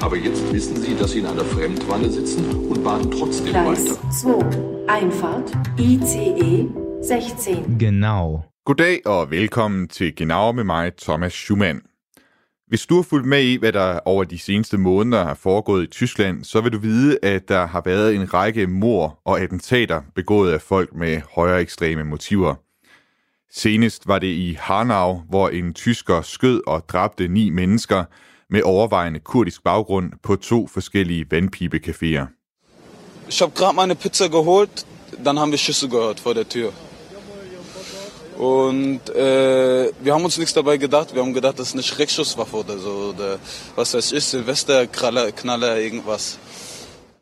Aber jetzt wissen Sie, dass Sie in einer Fremdwanne sitzen und baden trotzdem Gleis weiter. 2. Einfahrt. ICE 16. Genau. Goddag og velkommen til Genau med mig, Thomas Schumann. Hvis du har fulgt med i, hvad der over de seneste måneder har foregået i Tyskland, så vil du vide, at der har været en række mor og attentater begået af folk med højere ekstreme motiver. Senest var det i Hanau, hvor en tysker skød og dræbte ni mennesker med overvejende kurdisk baggrund på to forskellige vandpibecaféer. Ich habe gerade meine Pizza geholt, dann haben wir Schüsse gehört vor der Tür. Und äh, wir haben uns nichts dabei gedacht. Wir haben gedacht, das ist eine Schreckschusswaffe oder so. Oder was weiß ich, Silvesterknaller, Knaller, irgendwas.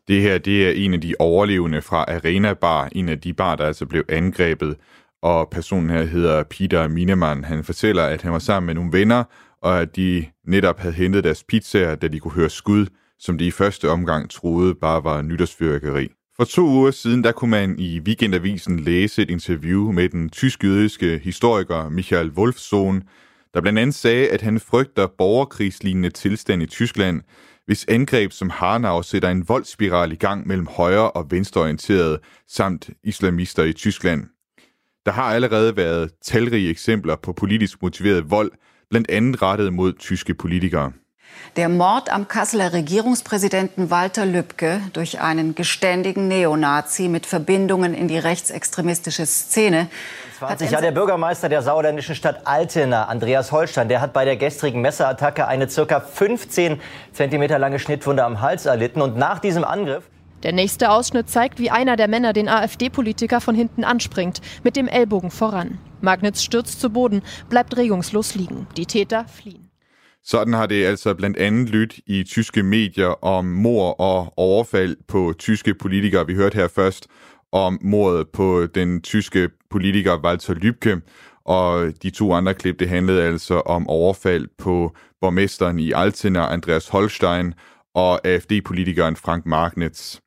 Det her, det er en af de overlevende fra Arena Bar, en af de bar, der altså blev angrebet. Og personen her hedder Peter Minemann. Han fortæller, at han var sammen med nogle venner, og at de netop havde hentet deres pizzaer, da de kunne høre skud, som de i første omgang troede bare var nytårsfyrværkeri. For to uger siden, der kunne man i Weekendavisen læse et interview med den tysk-jødiske historiker Michael Wolfsohn, der blandt andet sagde, at han frygter borgerkrigslignende tilstand i Tyskland, hvis angreb som Hanau sætter en voldsspiral i gang mellem højre- og venstreorienterede samt islamister i Tyskland. Der har allerede været talrige eksempler på politisk motiveret vold, blandt andet rettet mod tyske politikere. Der Mord am Kasseler Regierungspräsidenten Walter Lübcke durch einen geständigen Neonazi mit Verbindungen in die rechtsextremistische Szene. hat 20 Jahre der Bürgermeister der sauerländischen Stadt Altena, Andreas Holstein, der hat bei der gestrigen Messerattacke eine circa 15 Zentimeter lange Schnittwunde am Hals erlitten. Und nach diesem Angriff Der nächste Ausschnitt zeigt, wie einer der Männer den AfD-Politiker von hinten anspringt, mit dem Ellbogen voran. Magnitz stürzt zu Boden, bleibt regungslos liegen. Die Täter fliehen. Sådan har det altså blandt andet lyttet i tyske medier om mor og overfald på tyske politikere. Vi hørte her først om mordet på den tyske politiker Walter Lübcke, og de to andre klip, det handlede altså om overfald på borgmesteren i Altena, Andreas Holstein, og AFD-politikeren Frank Magnitz.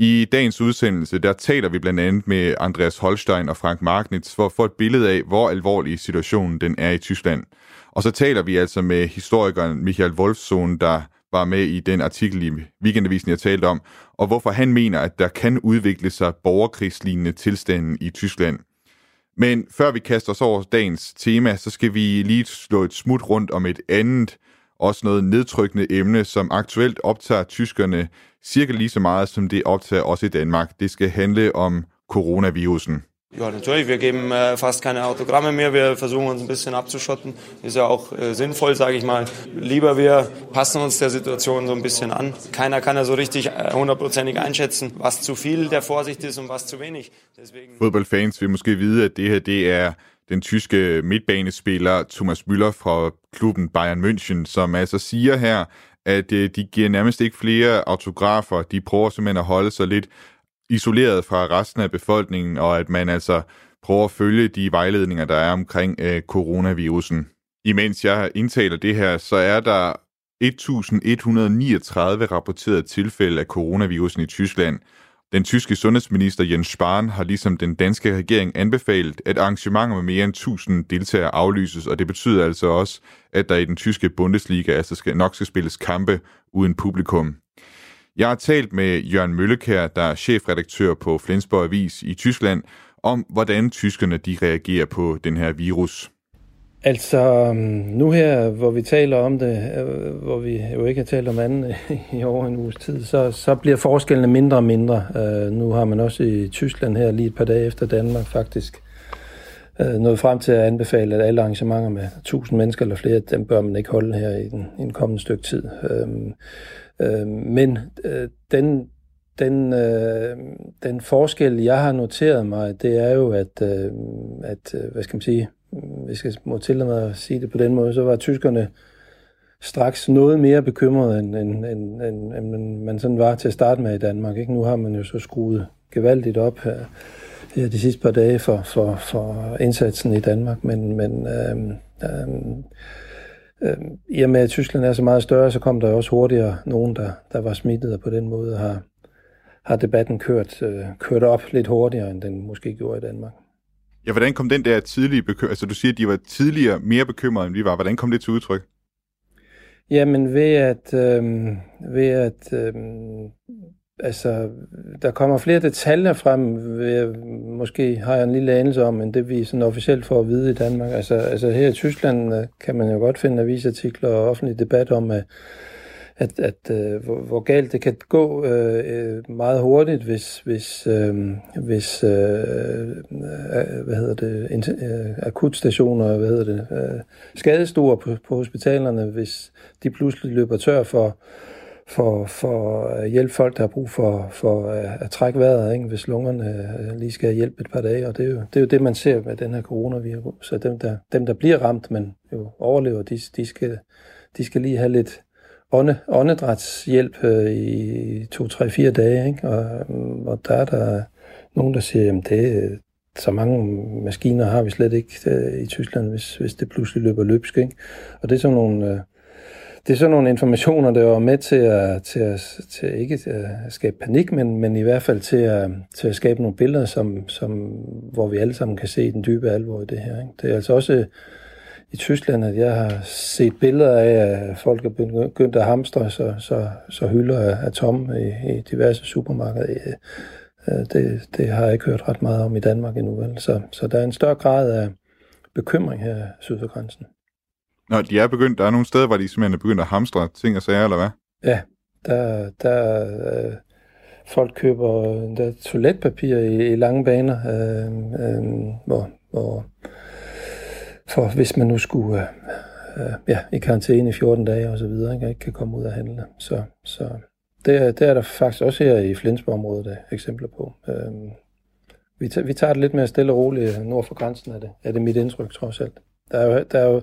I dagens udsendelse, der taler vi blandt andet med Andreas Holstein og Frank Magnitz for at få et billede af, hvor alvorlig situationen den er i Tyskland. Og så taler vi altså med historikeren Michael Wolfsohn, der var med i den artikel i Weekendavisen, jeg talte om, og hvorfor han mener, at der kan udvikle sig borgerkrigslignende tilstanden i Tyskland. Men før vi kaster os over dagens tema, så skal vi lige slå et smut rundt om et andet, også noget nedtrykkende emne, som aktuelt optager tyskerne cirka lige så meget, som det optager os i Danmark. Det skal handle om coronavirusen. Ja, natürlich. Wir geben äh, fast keine Autogramme mehr. Wir versuchen uns ein bisschen abzuschotten. Ist ja auch äh, sinnvoll, sage ich mal. Lieber wir passen uns der Situation so ein bisschen an. Keiner kann ja so richtig äh, hundertprozentig einschätzen, was zu viel der Vorsicht ist und was zu wenig. Deswegen Fodboldfans vil måske vide, at det her det er den tyske midtbanespiller Thomas Müller fra klubben Bayern München, som altså siger her, at øh, de giver nærmest ikke flere autografer. De prøver simpelthen at holde sig lidt isoleret fra resten af befolkningen, og at man altså prøver at følge de vejledninger, der er omkring øh, coronavirusen. Imens jeg indtaler det her, så er der 1139 rapporterede tilfælde af coronavirusen i Tyskland. Den tyske sundhedsminister Jens Spahn har ligesom den danske regering anbefalet, at arrangementer med mere end 1000 deltagere aflyses, og det betyder altså også, at der i den tyske Bundesliga altså skal, nok skal spilles kampe uden publikum. Jeg har talt med Jørgen Møllekær, der er chefredaktør på Flensborg Avis i Tyskland, om hvordan tyskerne de reagerer på den her virus. Altså, øhm, nu her, hvor vi taler om det, øh, hvor vi jo ikke har talt om andet i over en uges tid, så, så bliver forskellene mindre og mindre. Uh, nu har man også i Tyskland her lige et par dage efter Danmark faktisk uh, nået frem til at anbefale, at alle arrangementer med 1000 mennesker eller flere, dem bør man ikke holde her i den, i den kommende stykke tid. Uh, uh, men uh, den, den, øh, den forskel, jeg har noteret mig, det er jo, at, øh, at hvad skal man sige, Mm, hvis jeg må tillade mig at sige det på den måde, så var tyskerne straks noget mere bekymret, end, end, end, end, end man sådan var til at starte med i Danmark. Ikke? Nu har man jo så skruet gevaldigt op her, her de sidste par dage for, for, for indsatsen i Danmark, men, men øhm, øhm, øhm, i og med, at Tyskland er så meget større, så kom der også hurtigere nogen, der, der var smittet, og på den måde har, har debatten kørt, øh, kørt op lidt hurtigere, end den måske gjorde i Danmark. Ja, hvordan kom den der tidlige bekymring, altså du siger, at de var tidligere mere bekymrede, end vi var. Hvordan kom det til udtryk? Jamen ved at, øh, ved at øh, altså, der kommer flere detaljer frem, ved, måske har jeg en lille anelse om, end det vi sådan officielt får at vide i Danmark. Altså, altså her i Tyskland øh, kan man jo godt finde avisartikler og offentlig debat om, at at, at øh, hvor, hvor galt det kan gå øh, øh meget hurtigt, hvis, hvis, øh, hvis øh, øh hvad hedder det, øh, akutstationer, hvad hedder det, øh, skadestuer på, på hospitalerne, hvis de pludselig løber tør for, for, for øh, at hjælpe folk, der har brug for, for at, at trække vejret, ikke? hvis lungerne lige skal have hjælp et par dage. Og det er, jo, det er jo det, man ser med den her coronavirus. Så dem, der, dem, der bliver ramt, men jo overlever, de, de, skal, de skal lige have lidt, ånde, åndedrætshjælp øh, i to, tre, fire dage, ikke? Og, øh, og der er der nogen, der siger, at det, øh, så mange maskiner har vi slet ikke i Tyskland, hvis, hvis det pludselig løber løbsk. Ikke? Og det er sådan nogle... Det er sådan nogle informationer, der var med til at, til at, til ikke at skabe panik, men, men i hvert fald til at, til at skabe nogle billeder, som, som, hvor vi alle sammen kan se den dybe alvor i det her. Ikke? Det er altså også i Tyskland, at jeg har set billeder af, at folk er begyndt at hamstre, så, så, så hylder er tomme i, i diverse supermarkeder. Øh, det, det har jeg ikke hørt ret meget om i Danmark endnu. Vel? Så, så der er en større grad af bekymring her syd for grænsen. Nå, de er begyndt, der er nogle steder, hvor de simpelthen er begyndt at hamstre ting og sager, eller hvad? Ja, der, der øh, folk køber der toiletpapir i, i lange baner, øh, øh, hvor, hvor for hvis man nu skulle øh, øh, ja, i karantæne i 14 dage og så videre, ikke, ikke kan komme ud og handle. Så, så det, det er der faktisk også her i Flensborg-området øh, eksempler på. Øh, vi, tager, vi tager det lidt mere stille og roligt nord for grænsen af det, er det mit indtryk trods alt. Der er jo, der er jo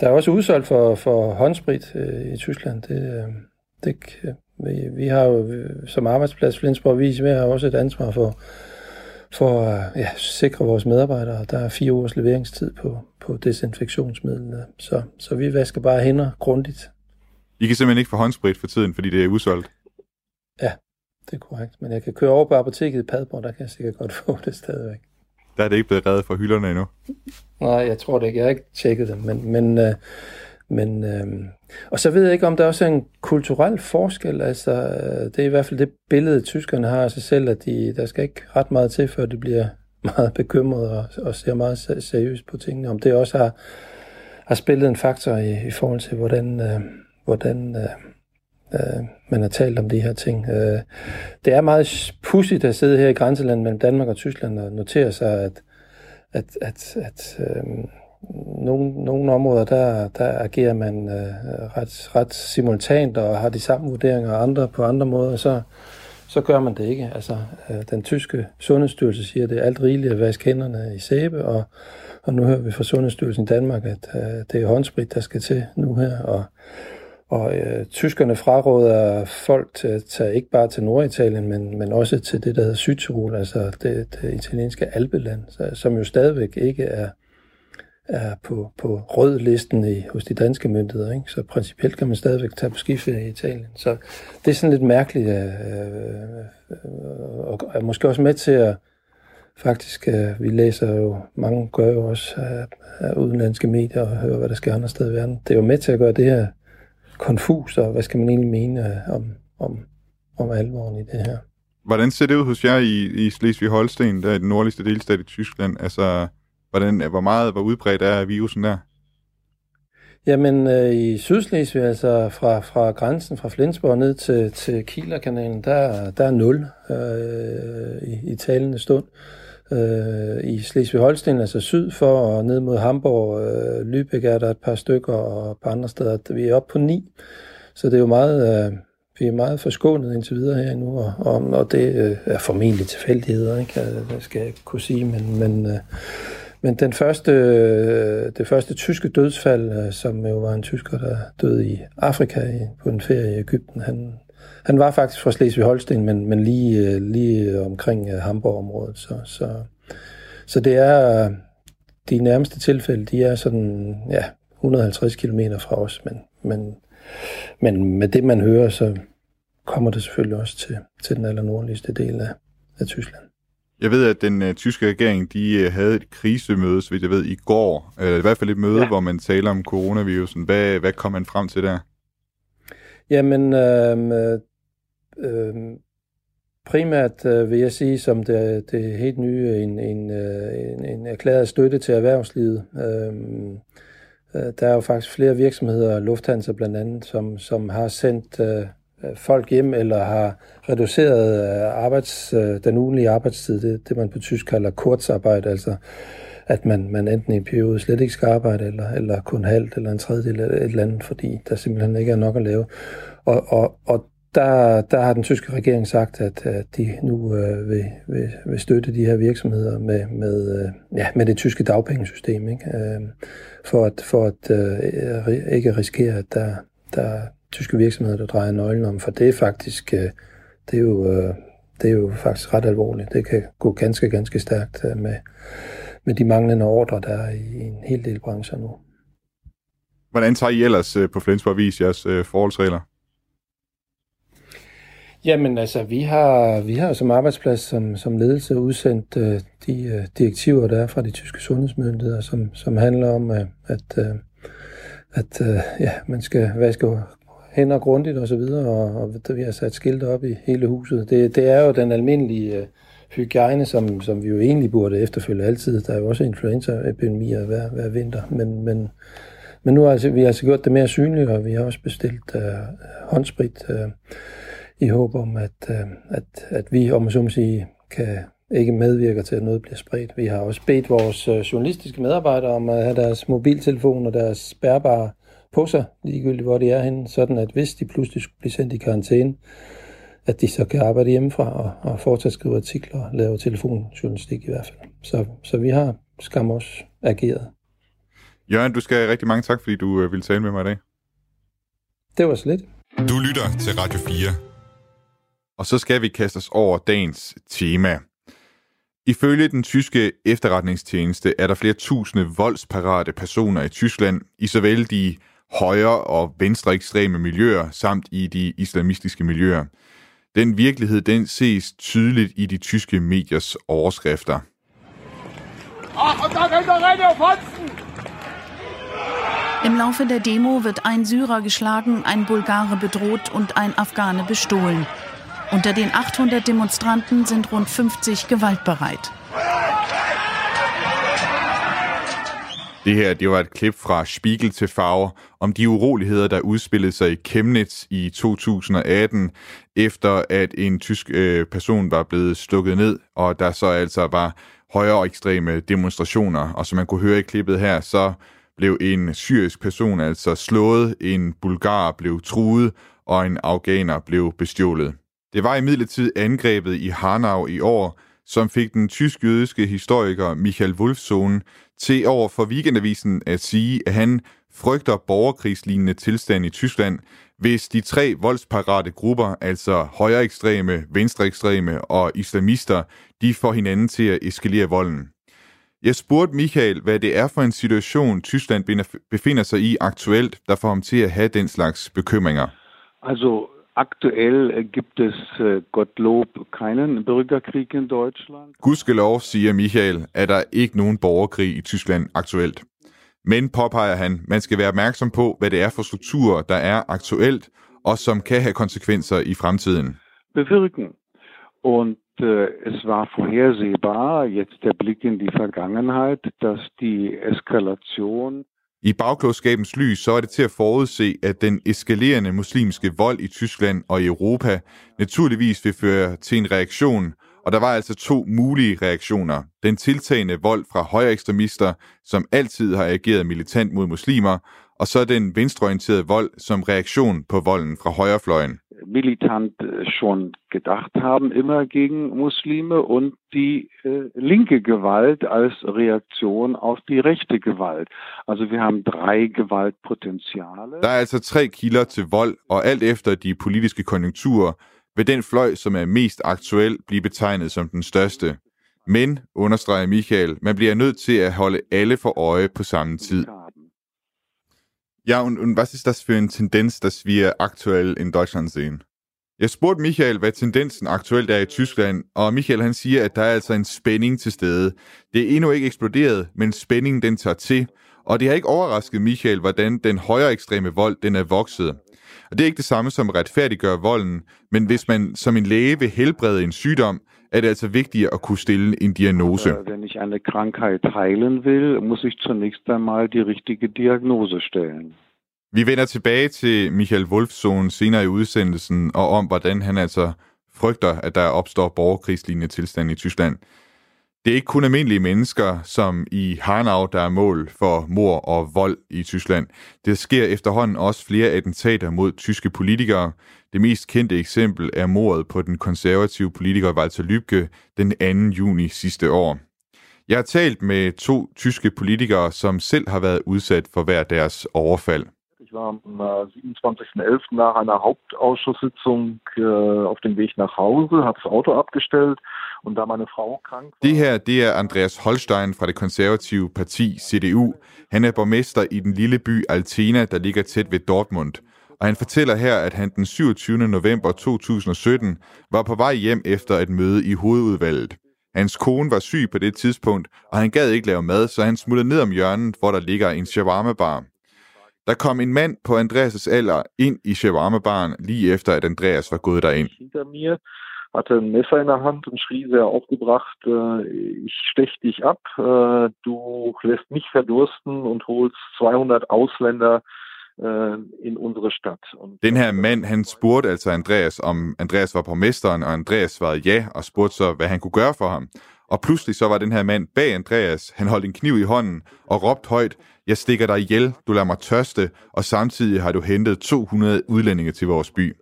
der er også udsolgt for, for håndsprit øh, i Tyskland. Det, øh, det, vi, vi har jo øh, som arbejdsplads Flensborg Vis, vi har også et ansvar for, for at ja, sikre vores medarbejdere. Der er fire ugers leveringstid på, på desinfektionsmidlerne. Så, så vi vasker bare hænder grundigt. I kan simpelthen ikke få håndsprit for tiden, fordi det er udsolgt? Ja, det er korrekt. Men jeg kan køre over på apoteket i Padborg, der kan jeg sikkert godt få det stadigvæk. Der er det ikke blevet reddet fra hylderne endnu? Nej, jeg tror det ikke. Jeg har ikke tjekket det. Men, men, øh, men, øh, og så ved jeg ikke, om der også er en kulturel forskel. Altså, øh, det er i hvert fald det billede, tyskerne har af sig selv, at de, der skal ikke ret meget til, før det bliver meget bekymret og, og ser meget seriøst på tingene. Om det også har, har spillet en faktor i, i forhold til, hvordan, øh, hvordan øh, øh, man har talt om de her ting. Øh, det er meget pudsigt at sidde her i grænselandet mellem Danmark og Tyskland og notere sig, at, at, at, at øh, nogle, nogle områder, der, der agerer man øh, ret, ret simultant og har de samme vurderinger, og andre på andre måder, så, så gør man det ikke. Altså, øh, den tyske sundhedsstyrelse siger, at det er alt rigeligt at vaske hænderne i sæbe, og, og nu hører vi fra Sundhedsstyrelsen i Danmark, at øh, det er håndsprit, der skal til nu her, og og øh, tyskerne fraråder folk til at tage ikke bare til Norditalien, men, men også til det, der hedder Sydtirol, altså det, det italienske alpeland, så, som jo stadigvæk ikke er, er på, på rød listen i, hos de danske myndigheder. Ikke? Så principielt kan man stadigvæk tage på skiferie i Italien. Så det er sådan lidt mærkeligt, øh, øh, og er måske også med til at faktisk, øh, vi læser jo, mange gør jo også af, af udenlandske medier og hører, hvad der sker andre steder i verden. Det er jo med til at gøre det her konfus, og hvad skal man egentlig mene øh, om, om, om alvoren i det her. Hvordan ser det ud hos jer i, i Slesvig-Holsten, der er den nordligste delstat i Tyskland? Altså, hvordan, øh, hvor meget, hvor udbredt er virusen der? Jamen, øh, i Sydslesvig, altså fra, fra grænsen fra Flensborg ned til, til Kielerkanalen, der, der er nul øh, i, i talende stund øh, i Slesvig-Holsten, altså syd for og ned mod Hamburg, øh, Lübeck er der et par stykker, og på andre steder. Vi er oppe på ni, så det er jo meget, øh, vi er meget forskånet indtil videre her nu, og, og, og det øh, er formentlig tilfældigheder, ikke? Øh, det skal jeg ikke kunne sige, men, men, øh, men den første, øh, det første tyske dødsfald, øh, som jo var en tysker, der døde i Afrika på en ferie i Ægypten, han, han var faktisk fra Slesvig-Holsten, men, men lige, øh, lige omkring Hamburg-området. Så, så, så det er de nærmeste tilfælde, de er sådan, ja, 150 km fra os, men, men, men med det, man hører, så kommer det selvfølgelig også til, til den allernordligste del af, af Tyskland. Jeg ved, at den uh, tyske regering, de uh, havde et krisemøde, så vidt jeg ved, i går. Uh, I hvert fald et møde, ja. hvor man taler om coronavirusen. Hvad, hvad kom man frem til der? Jamen, øh, øh, primært øh, vil jeg sige, som det, det helt nye, en, en, en, en erklæret støtte til erhvervslivet. Øh, der er jo faktisk flere virksomheder, Lufthansa blandt andet, som, som har sendt øh, Øh, folk hjem eller har reduceret øh, arbejds, øh, den ugenlige arbejdstid, det, det man på tysk kalder kurzarbejde, altså at man, man enten i en periode slet ikke skal arbejde, eller, eller kun halvt eller en tredjedel eller et eller andet, fordi der simpelthen ikke er nok at lave. Og, og, og der, der har den tyske regering sagt, at, at de nu øh, vil, vil, vil støtte de her virksomheder med, med, øh, ja, med det tyske dagpengesystem, ikke? Øh, for at, for at øh, ikke risikere, at der, der tyske virksomheder, der drejer nøglen om, for det er faktisk, øh, det er jo, øh, det er jo faktisk ret alvorligt. Det kan gå ganske, ganske stærkt øh, med, med de manglende ordre, der er i en hel del brancher nu. Hvordan tager I ellers på Flensborg Vis jeres forholdsregler? Jamen altså, vi har, vi har som arbejdsplads, som, som ledelse, udsendt uh, de uh, direktiver, der er fra de tyske sundhedsmyndigheder, som, som handler om, uh, at, uh, at uh, ja, man skal vaske hænder grundigt og så videre, og, og vi har sat skilte op i hele huset. Det, det er jo den almindelige øh, hygiejne, som, som vi jo egentlig burde efterfølge altid. Der er jo også influenzaepidemier hver, hver vinter, men, men, men nu har altså, vi altså gjort det mere synligt, og vi har også bestilt øh, håndsprit, øh, i håb om, at, øh, at, at vi, om man så må sige, kan ikke medvirker til, at noget bliver spredt. Vi har også bedt vores øh, journalistiske medarbejdere om at have deres mobiltelefon og deres bærbare på sig, ligegyldigt hvor de er henne, sådan at hvis de pludselig skulle blive sendt i karantæne, at de så kan arbejde hjemmefra og, og fortsat skrive artikler og lave telefonjournalistik i hvert fald. Så, så vi har skam også ageret. Jørgen, du skal rigtig mange tak, fordi du øh, ville tale med mig i dag. Det var slet. Du lytter til Radio 4. Og så skal vi kaste os over dagens tema. Ifølge den tyske efterretningstjeneste er der flere tusinde voldsparate personer i Tyskland, i såvel de højre- og venstre ekstreme miljøer, samt i de islamistiske miljøer. Den virkelighed, den ses tydeligt i de tyske mediers overskrifter. Im Laufe der Demo wird ein Syrer geschlagen, ein Bulgare bedroht und ein Afghane bestohlen. Unter den 800 Demonstranten sind rund 50 gewaltbereit. Det her det var et klip fra Spiegel til Farver om de uroligheder, der udspillede sig i Chemnitz i 2018, efter at en tysk øh, person var blevet stukket ned, og der så altså var højere ekstreme demonstrationer. Og som man kunne høre i klippet her, så blev en syrisk person altså slået, en bulgar blev truet, og en afghaner blev bestjålet. Det var imidlertid angrebet i Hanau i år, som fik den tysk-jødiske historiker Michael Wolfsohn til over for Weekendavisen at sige, at han frygter borgerkrigslignende tilstand i Tyskland, hvis de tre voldsparate grupper, altså højre ekstreme, venstre ekstreme og islamister, de får hinanden til at eskalere volden. Jeg spurgte Michael, hvad det er for en situation, Tyskland befinder sig i aktuelt, der får ham til at have den slags bekymringer. Altså, Aktuell gibt es, äh, Gottlob, keinen Bürgerkrieg in Deutschland. Gudskelov, siger Michael, er der ikke nogen borgerkrig i Tyskland aktuelt. Men påpeger han, man skal være opmærksom på, hvad det er for strukturer, der er aktuelt, og som kan have konsekvenser i fremtiden. Bewirken. Und äh, es war vorhersehbar, jetzt der Blick in die Vergangenheit, dass die Eskalation i bagklodskabens lys så er det til at forudse, at den eskalerende muslimske vold i Tyskland og i Europa naturligvis vil føre til en reaktion, og der var altså to mulige reaktioner. Den tiltagende vold fra højre ekstremister, som altid har ageret militant mod muslimer, og så den venstreorienterede vold som reaktion på volden fra højrefløjen militant äh, schon gedacht haben, immer gegen Muslime und die äh, linke Gewalt als Reaktion auf die rechte Gewalt. Altså vi har drei gewaltpotenziale. Der er altså tre kilder til vold, og alt efter de politiske konjunkturer vil den fløj, som er mest aktuel, blive betegnet som den største. Men, understreger Michael, man bliver nødt til at holde alle for øje på samme tid. Ja, und, und was ist das für eine Tendenz, dass wir aktuell in Deutschland sehen? Jeg spurgte Michael, hvad tendensen aktuelt er i Tyskland, og Michael han siger, at der er altså en spænding til stede. Det er endnu ikke eksploderet, men spændingen den tager til, og det har ikke overrasket Michael, hvordan den højere ekstreme vold den er vokset. Og det er ikke det samme som retfærdiggør retfærdiggøre volden, men hvis man som en læge vil helbrede en sygdom, er det altså vigtigt at kunne stille en diagnose. Wenn ich eine Krankheit heilen will, muss ich zunächst einmal die richtige Diagnose stellen. Vi vender tilbage til Michael Wolfsohn senere i udsendelsen, og om hvordan han altså frygter, at der opstår borgerkrigslignende tilstand i Tyskland. Det er ikke kun almindelige mennesker, som i Hanau, der er mål for mor og vold i Tyskland. Det sker efterhånden også flere attentater mod tyske politikere. Det mest kendte eksempel er mordet på den konservative politiker Walter Lübcke den 2. juni sidste år. Jeg har talt med to tyske politikere, som selv har været udsat for hver deres overfald. Ich war am 27.11. nach einer Hauptausschusssitzung äh, auf dem Weg nach Hause, habe das Auto abgestellt und da meine Frau krank var... Det her, det er Andreas Holstein fra det konservative parti CDU. Han er borgmester i den lille by Altena, der ligger tæt ved Dortmund. Og han fortæller her, at han den 27. november 2017 var på vej hjem efter et møde i hovedudvalget. Hans kone var syg på det tidspunkt, og han gad ikke lave mad, så han smuttede ned om hjørnet, hvor der ligger en shawarma-bar. Der kom en mand på Andreas' alder ind i shawarma-baren, lige efter at Andreas var gået derind. Hinter hatte ein Messer in der Hand und schrie sehr aufgebracht, äh, ich stech dich ab, äh, du lässt mich verdursten und holst 200 Ausländer äh, in unsere Stadt. Und Den her mand, han spurgte altså Andreas, om Andreas var borgmesteren, og Andreas svarede ja, og spurgte så, hvad han kunne gøre for ham. Og pludselig så var den her mand bag Andreas. Han holdt en kniv i hånden og råbte højt, jeg stikker dig ihjel, du lader mig tørste, og samtidig har du hentet 200 udlændinge til vores by.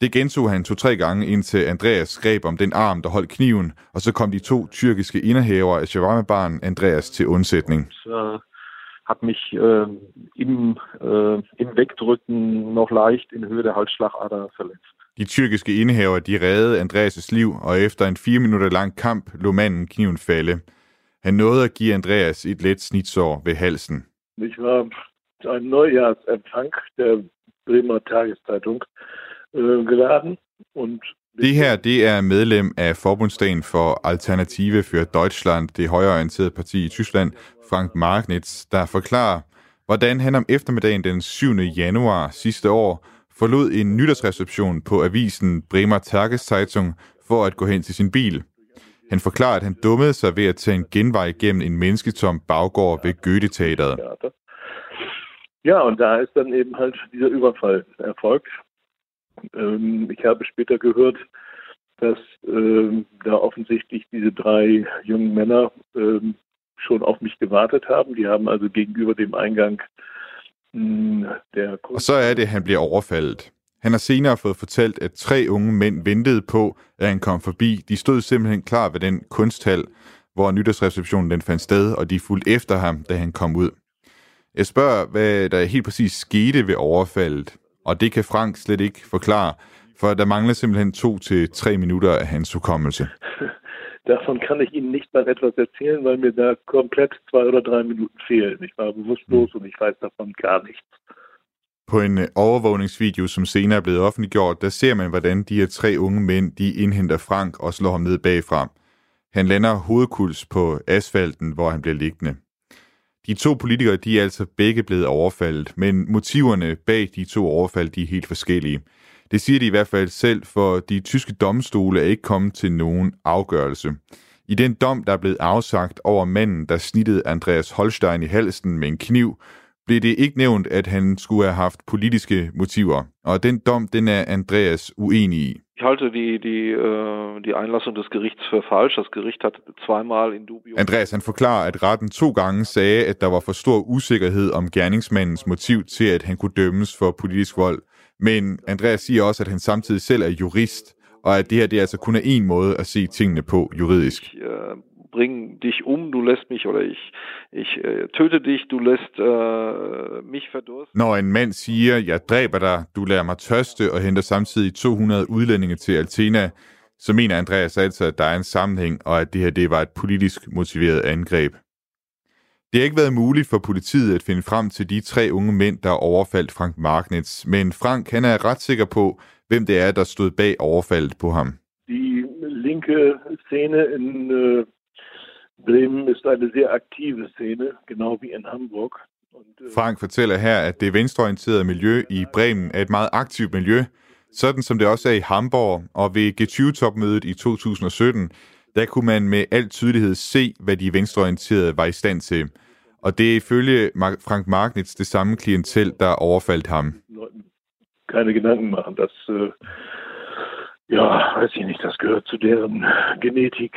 Det gentog han to-tre gange, indtil Andreas greb om den arm, der holdt kniven, og så kom de to tyrkiske indehaver af shawarma-baren Andreas til undsætning. äh, hat mich äh, im, äh, im Wegdrücken noch leicht in Höhe der Halsschlagader verletzt. De tyrkiske indehaver, de reddede Andreas' liv, og efter en fire minutter lang kamp lå manden kniven falde. Han nåede at give Andreas et let snitsår ved halsen. Ich war zu einem Neujahrsempfang der Bremer Tageszeitung äh, geladen und Det her, det er medlem af Forbundsdagen for Alternative für Deutschland, det højreorienterede parti i Tyskland, Frank Magnitz, der forklarer, hvordan han om eftermiddagen den 7. januar sidste år forlod en nytårsreception på avisen Bremer Tageszeitung for at gå hen til sin bil. Han forklarer, at han dummede sig ved at tage en genvej gennem en mennesketom baggård ved Goethe-teateret. Theater. Ja, und da ist dann eben halt dieser Überfall erfolgt. Ähm, ich habe später gehört, dass ähm, da offensichtlich diese drei jungen Männer ähm, schon auf mich gewartet haben. Die haben also gegenüber dem Eingang mh, der Og så er det, at han bliver overfaldet. Han har senere fået fortalt, at tre unge mænd ventede på, at han kom forbi. De stod simpelthen klar ved den kunsthal, hvor nytårsreceptionen den fandt sted, og de fulgte efter ham, da han kom ud. Jeg spørger, hvad der helt præcis skete ved overfaldet, og det kan Frank slet ikke forklare, for der mangler simpelthen to til tre minutter af hans hukommelse. Davon kann ich Ihnen nicht mal etwas erzählen, weil mir da komplett zwei oder drei Minuten fehlen. Ich war bewusstlos und ich weiß davon gar nichts. På en øh, overvågningsvideo, som senere er blevet offentliggjort, der ser man, hvordan de her tre unge mænd, de indhenter Frank og slår ham ned bagfra. Han lander hovedkuls på asfalten, hvor han bliver liggende. De to politikere, de er altså begge blevet overfaldet, men motiverne bag de to overfald, de er helt forskellige. Det siger de i hvert fald selv, for de tyske domstole er ikke kommet til nogen afgørelse. I den dom, der er blevet afsagt over manden, der snittede Andreas Holstein i halsen med en kniv, blev det ikke nævnt, at han skulle have haft politiske motiver, og den dom, den er Andreas uenig i. Ich halte die, die, äh, die Einlassung des Gerichts für falsch. Das Gericht hat zweimal in dubio... Andreas han forklarer, at retten to gange sagde, at der var for stor usikkerhed om gerningsmandens motiv til, at han kunne dømmes for politisk vold. Men Andreas siger også, at han samtidig selv er jurist, og at det her det altså kun er en måde at se tingene på juridisk. Ich, bring dich um, du lässt mich, oder ich, ich äh, töte dich, du lässt äh, mich verdursten. Når en mand siger, jeg dræber dig, du lader mig tørste, og henter samtidig 200 udlændinge til Altena, så mener Andreas altså, at der er en sammenhæng, og at det her det var et politisk motiveret angreb. Det har ikke været muligt for politiet at finde frem til de tre unge mænd, der overfaldt Frank Marknitz, men Frank han er ret sikker på, hvem det er, der stod bag overfaldet på ham. Die linke Szene in äh, Bremen ist eine sehr aktive Szene, genau wie in Hamburg. äh, Frank fortæller her, at det venstreorienterede miljø i Bremen er et meget aktivt miljø, sådan som det også er i Hamburg, og ved G20-topmødet i 2017, der kunne man med al tydelighed se, hvad de venstreorienterede var i stand til. Og det er ifølge Frank Marknitz det samme klientel, der overfaldt ham. Keine Gedanken machen, das, äh, ja, weiß ich nicht, das gehört zu deren Genetik.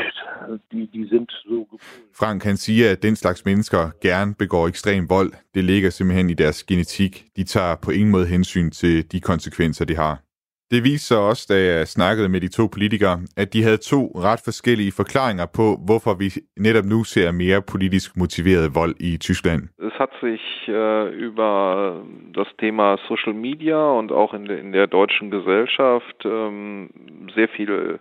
Die, die sind so Frank han siger, at den slags mennesker gerne begår ekstrem vold. Det ligger simpelthen i deres genetik. De tager på ingen måde hensyn til de konsekvenser, de har. Det viser sig også, da jeg snakkede med de to politikere, at de havde to ret forskellige forklaringer på, hvorfor vi netop nu ser mere politisk motiveret vold i Tyskland. Es hat sich äh, über das Thema Social Media und auch in, in der deutschen Gesellschaft ähm, sehr viel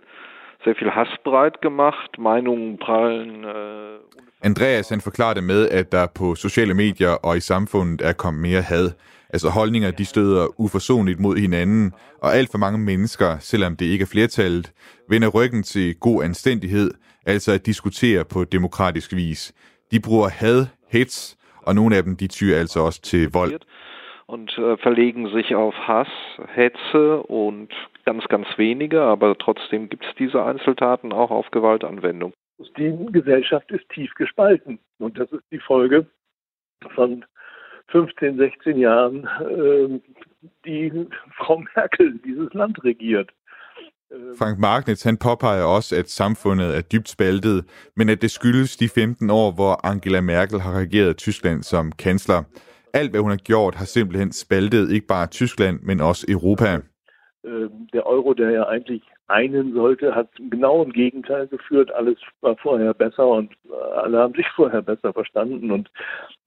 sehr viel Hass breit gemacht. Meinungen prallen äh, Andreas han forklarer det med, at der på sociale medier og i samfundet er kommet mere had. Altså holdninger, de støder uforsonligt mod hinanden, og alt for mange mennesker, selvom det ikke er flertallet, vender ryggen til god anstændighed, altså at diskutere på demokratisk vis. De bruger had, hets, og nogle af dem, de tyrer altså også til vold. und äh, verlegen sich auf Hass, Hetze und ganz, ganz wenige, aber trotzdem gibt es diese Einzeltaten auch auf Gewaltanwendung. Die Gesellschaft ist tief gespalten und das ist die Folge von 15, 16 Jahren, äh, die Frau Merkel dieses Land regiert. Frank Marknitz han påpeger også, at samfundet er dybt spaltet, men at det skyldes de 15 år, hvor Angela Merkel har regeret Tyskland som kansler. Alt, hvad hun har gjort, har simpelthen spaltet ikke bare Tyskland, men også Europa. Der Euro, der ja eigentlich einen sollte, hat genau im Gegenteil geführt. Alles war vorher besser und alle haben sich vorher besser verstanden. Und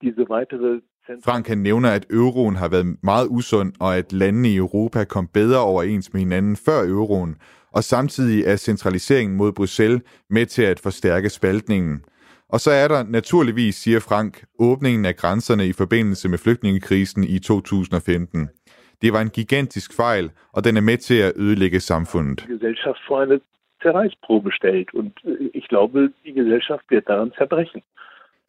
diese weitere Frank han nævner, at euroen har været meget usund, og at landene i Europa kom bedre overens med hinanden før euroen, og samtidig er centraliseringen mod Bruxelles med til at forstærke spaltningen. Og så er der naturligvis, siger Frank, åbningen af grænserne i forbindelse med flygtningekrisen i 2015. Det var en gigantisk fejl, og den er med til at ødelægge samfundet. Gesellschaft vor eine Zerreißprobe stellt. Und ich glaube, die Gesellschaft wird daran zerbrechen.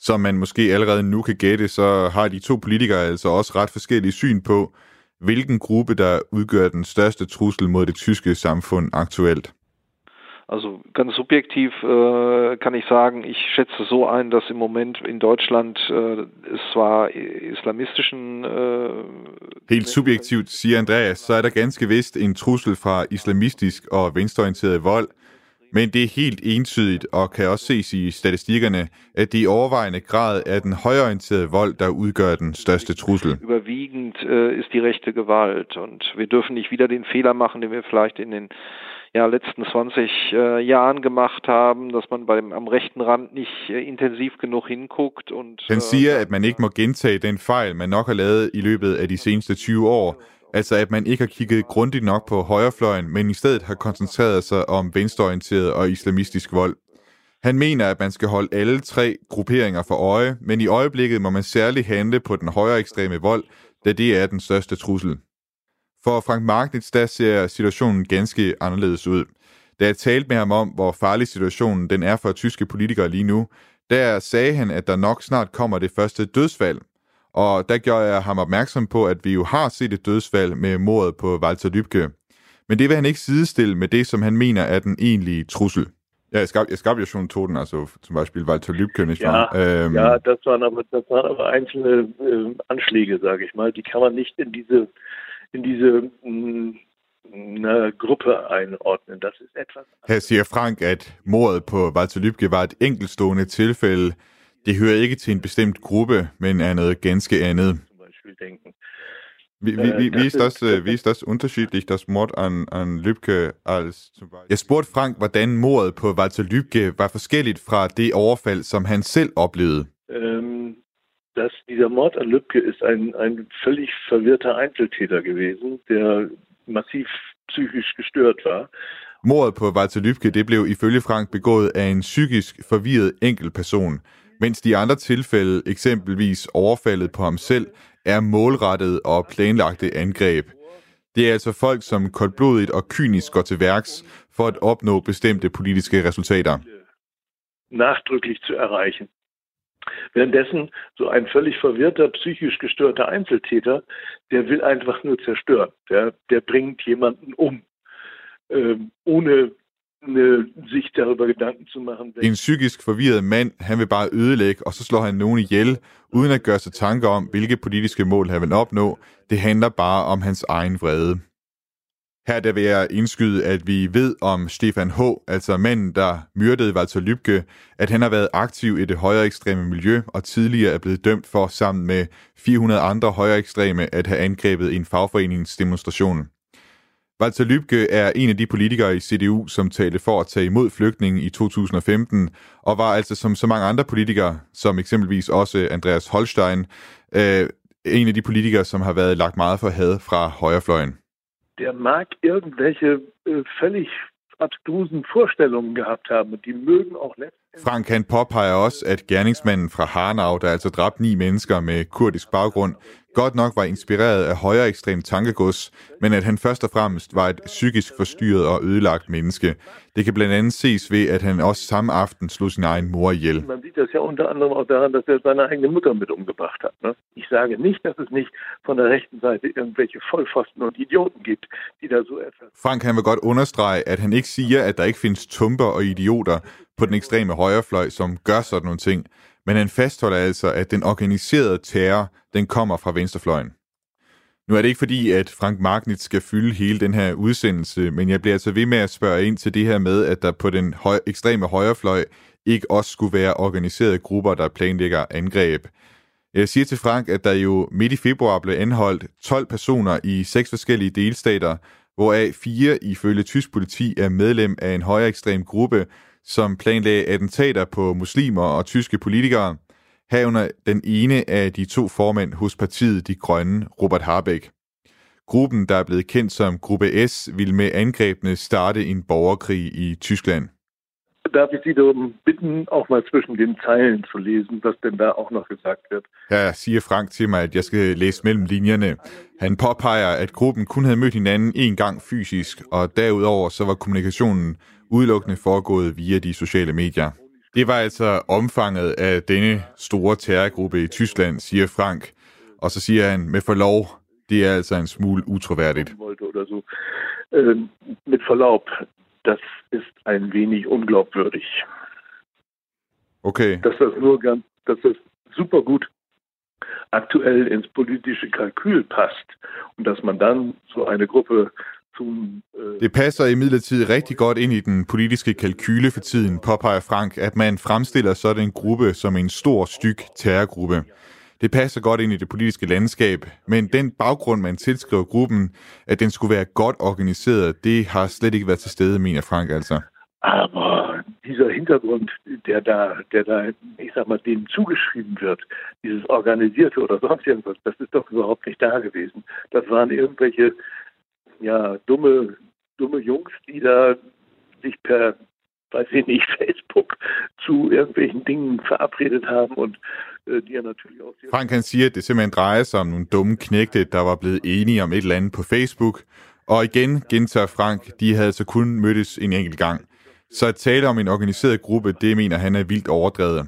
Som man måske allerede nu kan gætte, så har de to politikere altså også ret forskellige syn på, hvilken gruppe, der udgør den største trussel mod det tyske samfund aktuelt. Also ganz subjektiv äh, kann ich sagen, ich schätze so ein, dass im Moment in Deutschland äh, es zwar islamistischen... Äh, Helt subjektivt, siger Andreas, så er der ganske vist en trussel fra islamistisk og venstreorienteret vold, men det er helt entydigt og kan også ses i statistikkerne, at det i overvejende grad er den højorienterede vold, der udgør den største trussel. Überwiegend äh, ist die rechte Gewalt und wir dürfen nicht wieder den Fehler machen, den wir vielleicht in den ja, letzten 20 äh, Jahren gemacht haben, dass man beim, am rechten Rand nicht äh, intensiv genug hinguckt. Und, Han siger, at man ikke må gentage den fejl, man nok har lavet i løbet af de seneste 20 år, Altså at man ikke har kigget grundigt nok på højrefløjen, men i stedet har koncentreret sig om venstreorienteret og islamistisk vold. Han mener, at man skal holde alle tre grupperinger for øje, men i øjeblikket må man særligt handle på den højere ekstreme vold, da det er den største trussel. For Frank Marknitz, der ser situationen ganske anderledes ud. Da jeg talte med ham om, hvor farlig situationen den er for tyske politikere lige nu, der sagde han, at der nok snart kommer det første dødsfald, og der gjorde jeg ham opmærksom på, at vi jo har set et dødsfald med mordet på Walter Lübcke. Men det vil han ikke sidestille med det, som han mener er den egentlige trussel. Ja, es gab, es gab ja schon Toten, also zum Beispiel Walter Lübcke, nicht ja, wahr? Ähm, ja, das waren aber, das waren aber einzelne äh, Anschläge, sage ich mal. Die kann man nicht in diese, in diese mh, einer Gruppe einordnen. Das ist etwas. Her siger Frank, at mordet på Walter Lübcke var et enkeltstående tilfælde. Det hører ikke til en bestemt gruppe, men er noget ganske andet. Wie, wie, wie, wie, ist das, wie ist das unterschiedlich, das Mord an, an Lübcke als zum Beispiel? Jeg spurgte Frank, hvordan mordet på Walter Lübcke var forskelligt fra det overfald, som han selv oplevede. Ähm, dass dieser Mord an Lübcke ist ein, ein völlig verwirrter Einzeltäter gewesen, der massiv psychisch gestört war. Mordet på Walter Lübcke det blev ifølge Frank begået af en psykisk forvirret enkeltperson, mens de andre tilfælde, eksempelvis overfaldet på ham selv, er målrettet og planlagte angreb. Det er altså folk, som koldblodigt og kynisk går til værks for at opnå bestemte politiske resultater. Nachdrücklich zu erreichen. Währenddessen so ein völlig verwirrter, psychisch gestörter Einzeltäter, der will einfach nur zerstören. Der, der bringt jemanden um, ähm, ohne sich darüber Gedanken zu machen. En psykisk forvirret mand, han vil bare ødelægge, og så slår han nogen ihjel, uden at gøre sig tanker om, hvilke politiske mål han vil opnå. Det handler bare om hans egen vrede. Her der vil jeg indskyde, at vi ved om Stefan H., altså manden, der myrdede Walter Lübcke, at han har været aktiv i det højere ekstreme miljø, og tidligere er blevet dømt for sammen med 400 andre højere ekstreme at have angrebet en fagforeningsdemonstration. demonstration. Walter Lübcke er en af de politikere i CDU, som talte for at tage imod flygtninge i 2015, og var altså som så mange andre politikere, som eksempelvis også Andreas Holstein, øh, en af de politikere, som har været lagt meget for had fra højrefløjen. Der mag irgendwelche äh, völlig abstrusen Vorstellungen gehabt haben, und die mögen auch letztendlich... Frank han påpeger også, at gerningsmanden fra Hanau, der altså dræbte ni mennesker med kurdisk baggrund, godt nok var inspireret af højere ekstrem tankegods, men at han først og fremmest var et psykisk forstyrret og ødelagt menneske. Det kan blandt andet ses ved, at han også samme aften slog sin egen mor ihjel. Man sieht das ja unter anderem auch daran, dass er seine eigene Mutter mit umgebracht hat. Ne? Ich sage nicht, dass es nicht von der rechten Seite irgendwelche Vollpfosten und Idioten gibt, die da so etwas... Frank han vil godt understrege, at han ikke siger, at der ikke findes tumper og idioter på den ekstreme højrefløj, som gør sådan nogle ting men han fastholder altså, at den organiserede terror, den kommer fra venstrefløjen. Nu er det ikke fordi, at Frank Magnitz skal fylde hele den her udsendelse, men jeg bliver altså ved med at spørge ind til det her med, at der på den høj, ekstreme højrefløj ikke også skulle være organiserede grupper, der planlægger angreb. Jeg siger til Frank, at der jo midt i februar blev anholdt 12 personer i seks forskellige delstater, hvoraf fire ifølge tysk politi er medlem af en højere ekstrem gruppe, som planlagde attentater på muslimer og tyske politikere, herunder den ene af de to formænd hos partiet De Grønne, Robert Harbeck. Gruppen, der er blevet kendt som Gruppe S, vil med angrebene starte en borgerkrig i Tyskland. Darf ich Sie darum bitten, auch mal zwischen den Zeilen zu lesen, was denn da auch noch gesagt wird? Her siger Frank til mig, at jeg skal læse mellem linjerne. Han påpeger, at gruppen kun havde mødt hinanden en gang fysisk, og derudover så var kommunikationen udelukkende foregået via de sociale medier. Det var altså omfanget af denne store terrorgruppe i Tyskland, siger Frank. Og så siger han, med forlov, det er altså en smule utroværdigt. Äh, mit Verlaub, das ist ein wenig unglaubwürdig. Okay. Dass das nur ganz, dass das super gut aktuell ins politische Kalkül passt und dass man dann so eine Gruppe Det passer imidlertid rigtig godt ind i den politiske kalkyle for tiden, påpeger Frank, at man fremstiller sådan en gruppe som en stor, styg terrorgruppe. Det passer godt ind i det politiske landskab, men den baggrund, man tilskriver gruppen, at den skulle være godt organiseret, det har slet ikke været til stede, mener Frank altså. Aber dieser Hintergrund, der da, der da, ich sag mal, denen zugeschrieben wird, dieses Organisierte oder sonst irgendwas, das ist doch überhaupt nicht da gewesen. Das waren irgendwelche, ja, dumme, dumme Jungs, die da sich per, weiß ich nicht, Facebook zu irgendwelchen Dingen verabredet haben und äh, die er natürlich auch... Frank han siger, at det simpelthen drejer sig om nogle dumme knægte, der var blevet enige om et eller andet på Facebook. Og igen gentager Frank, de havde så kun mødtes en enkelt gang. Så at tale om en organiseret gruppe, det mener han er vildt overdrevet.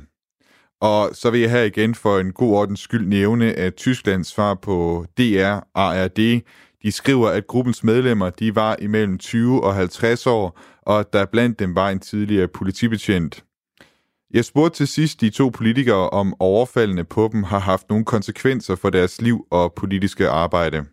Og så vil jeg her igen for en god ordens skyld nævne, at Tysklands svar på DR ARD, de skriver, at gruppens medlemmer de var imellem 20 og 50 år, og at der blandt dem var en tidligere politibetjent. Jeg spurgte til sidst de to politikere, om overfaldene på dem har haft nogle konsekvenser for deres liv og politiske arbejde.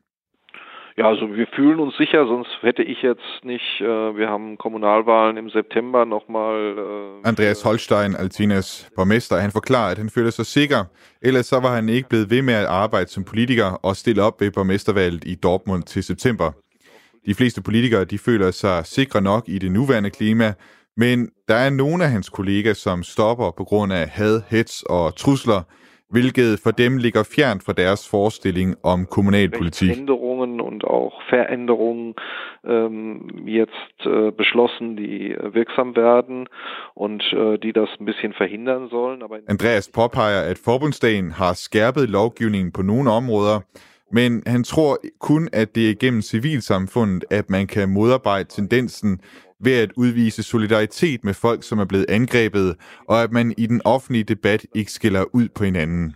Ja, also wir fühlen uns sicher, sonst hätte ich jetzt nicht, äh, wir haben Kommunalwahlen im September nochmal... Äh, Andreas Holstein, Altinas borgmester, han forklarer, at han føler sig sikker. Ellers så var han ikke blevet ved med at arbejde som politiker og stille op ved borgmestervalget i Dortmund til september. De fleste politikere de føler sig sikre nok i det nuværende klima, men der er nogle af hans kolleger, som stopper på grund af had, hets og trusler, hvilket for dem ligger fjern fra deres forestilling om kommunalpolitik. Änderungen und auch Veränderungen ähm, jetzt äh, beschlossen, die äh, wirksam werden und äh, die das ein bisschen verhindern sollen. Aber Andreas påpeger, at forbundsdagen har skærpet lovgivningen på nogle områder, men han tror kun, at det er gennem civilsamfundet, at man kan modarbejde tendensen ved at udvise solidaritet med folk, som er blevet angrebet, og at man i den offentlige debat ikke skiller ud på hinanden.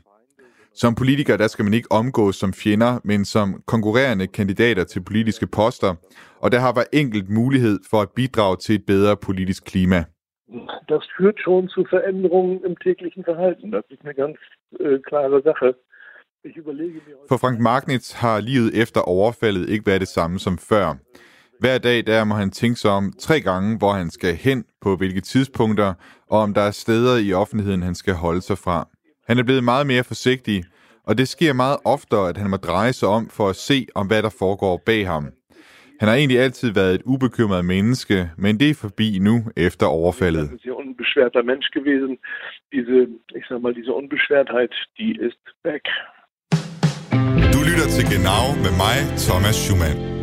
Som politiker, der skal man ikke omgås som fjender, men som konkurrerende kandidater til politiske poster, og der har været enkelt mulighed for at bidrage til et bedre politisk klima. Das führt schon zu Veränderungen im täglichen Verhalten. Das ist eine ganz äh, klare Sache. For Frank Magnitz har livet efter overfaldet ikke været det samme som før. Hver dag der må han tænke sig om tre gange, hvor han skal hen, på hvilke tidspunkter, og om der er steder i offentligheden, han skal holde sig fra. Han er blevet meget mere forsigtig, og det sker meget oftere, at han må dreje sig om for at se, om hvad der foregår bag ham. Han har egentlig altid været et ubekymret menneske, men det er forbi nu efter overfaldet. Det er unbeschwerter Mensch gewesen. Diese, ich sag mal, diese Unbeschwertheit, die ist weg. Du lytter til Genau med mig, Thomas Schumann.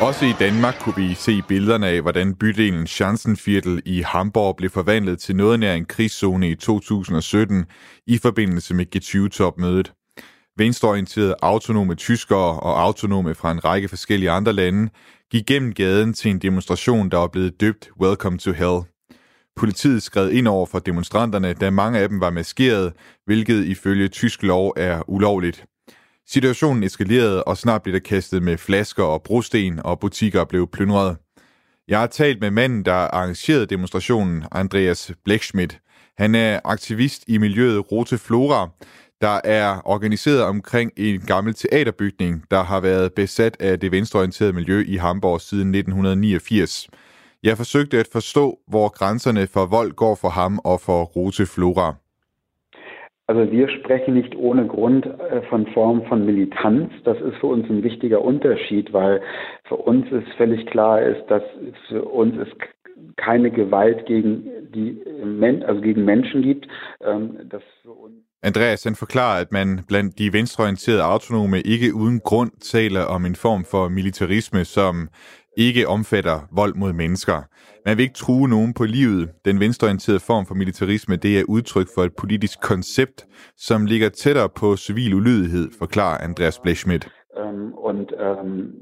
Også i Danmark kunne vi se billederne af, hvordan bydelen Schanzenviertel i Hamburg blev forvandlet til noget nær en krigszone i 2017 i forbindelse med G20-topmødet. Venstreorienterede autonome tyskere og autonome fra en række forskellige andre lande gik gennem gaden til en demonstration, der var blevet døbt Welcome to Hell. Politiet skred ind over for demonstranterne, da mange af dem var maskeret, hvilket ifølge tysk lov er ulovligt. Situationen eskalerede, og snart blev der kastet med flasker og brosten, og butikker blev plyndret. Jeg har talt med manden, der arrangerede demonstrationen, Andreas Blechschmidt. Han er aktivist i miljøet Rote Flora, der er organiseret omkring en gammel teaterbygning, der har været besat af det venstreorienterede miljø i Hamburg siden 1989. Jeg forsøgte at forstå, hvor grænserne for vold går for ham og for Rote Flora. Also wir sprechen nicht ohne Grund äh, von Form von Militanz. Das ist für uns ein wichtiger Unterschied, weil für uns ist völlig klar ist, dass für uns es keine Gewalt gegen die also gegen Menschen gibt. Ähm, das für uns Andreas han forklarer, at man blandt de venstreorienterede autonome ikke uden grund taler om en form for militarisme, som ikke omfatter vold mod mennesker. Man vil ikke true nogen på livet. Den venstreorienterede form for militarisme, det er udtryk for et politisk koncept, som ligger tættere på civil ulydighed, forklarer Andreas Blechschmidt. Um, und um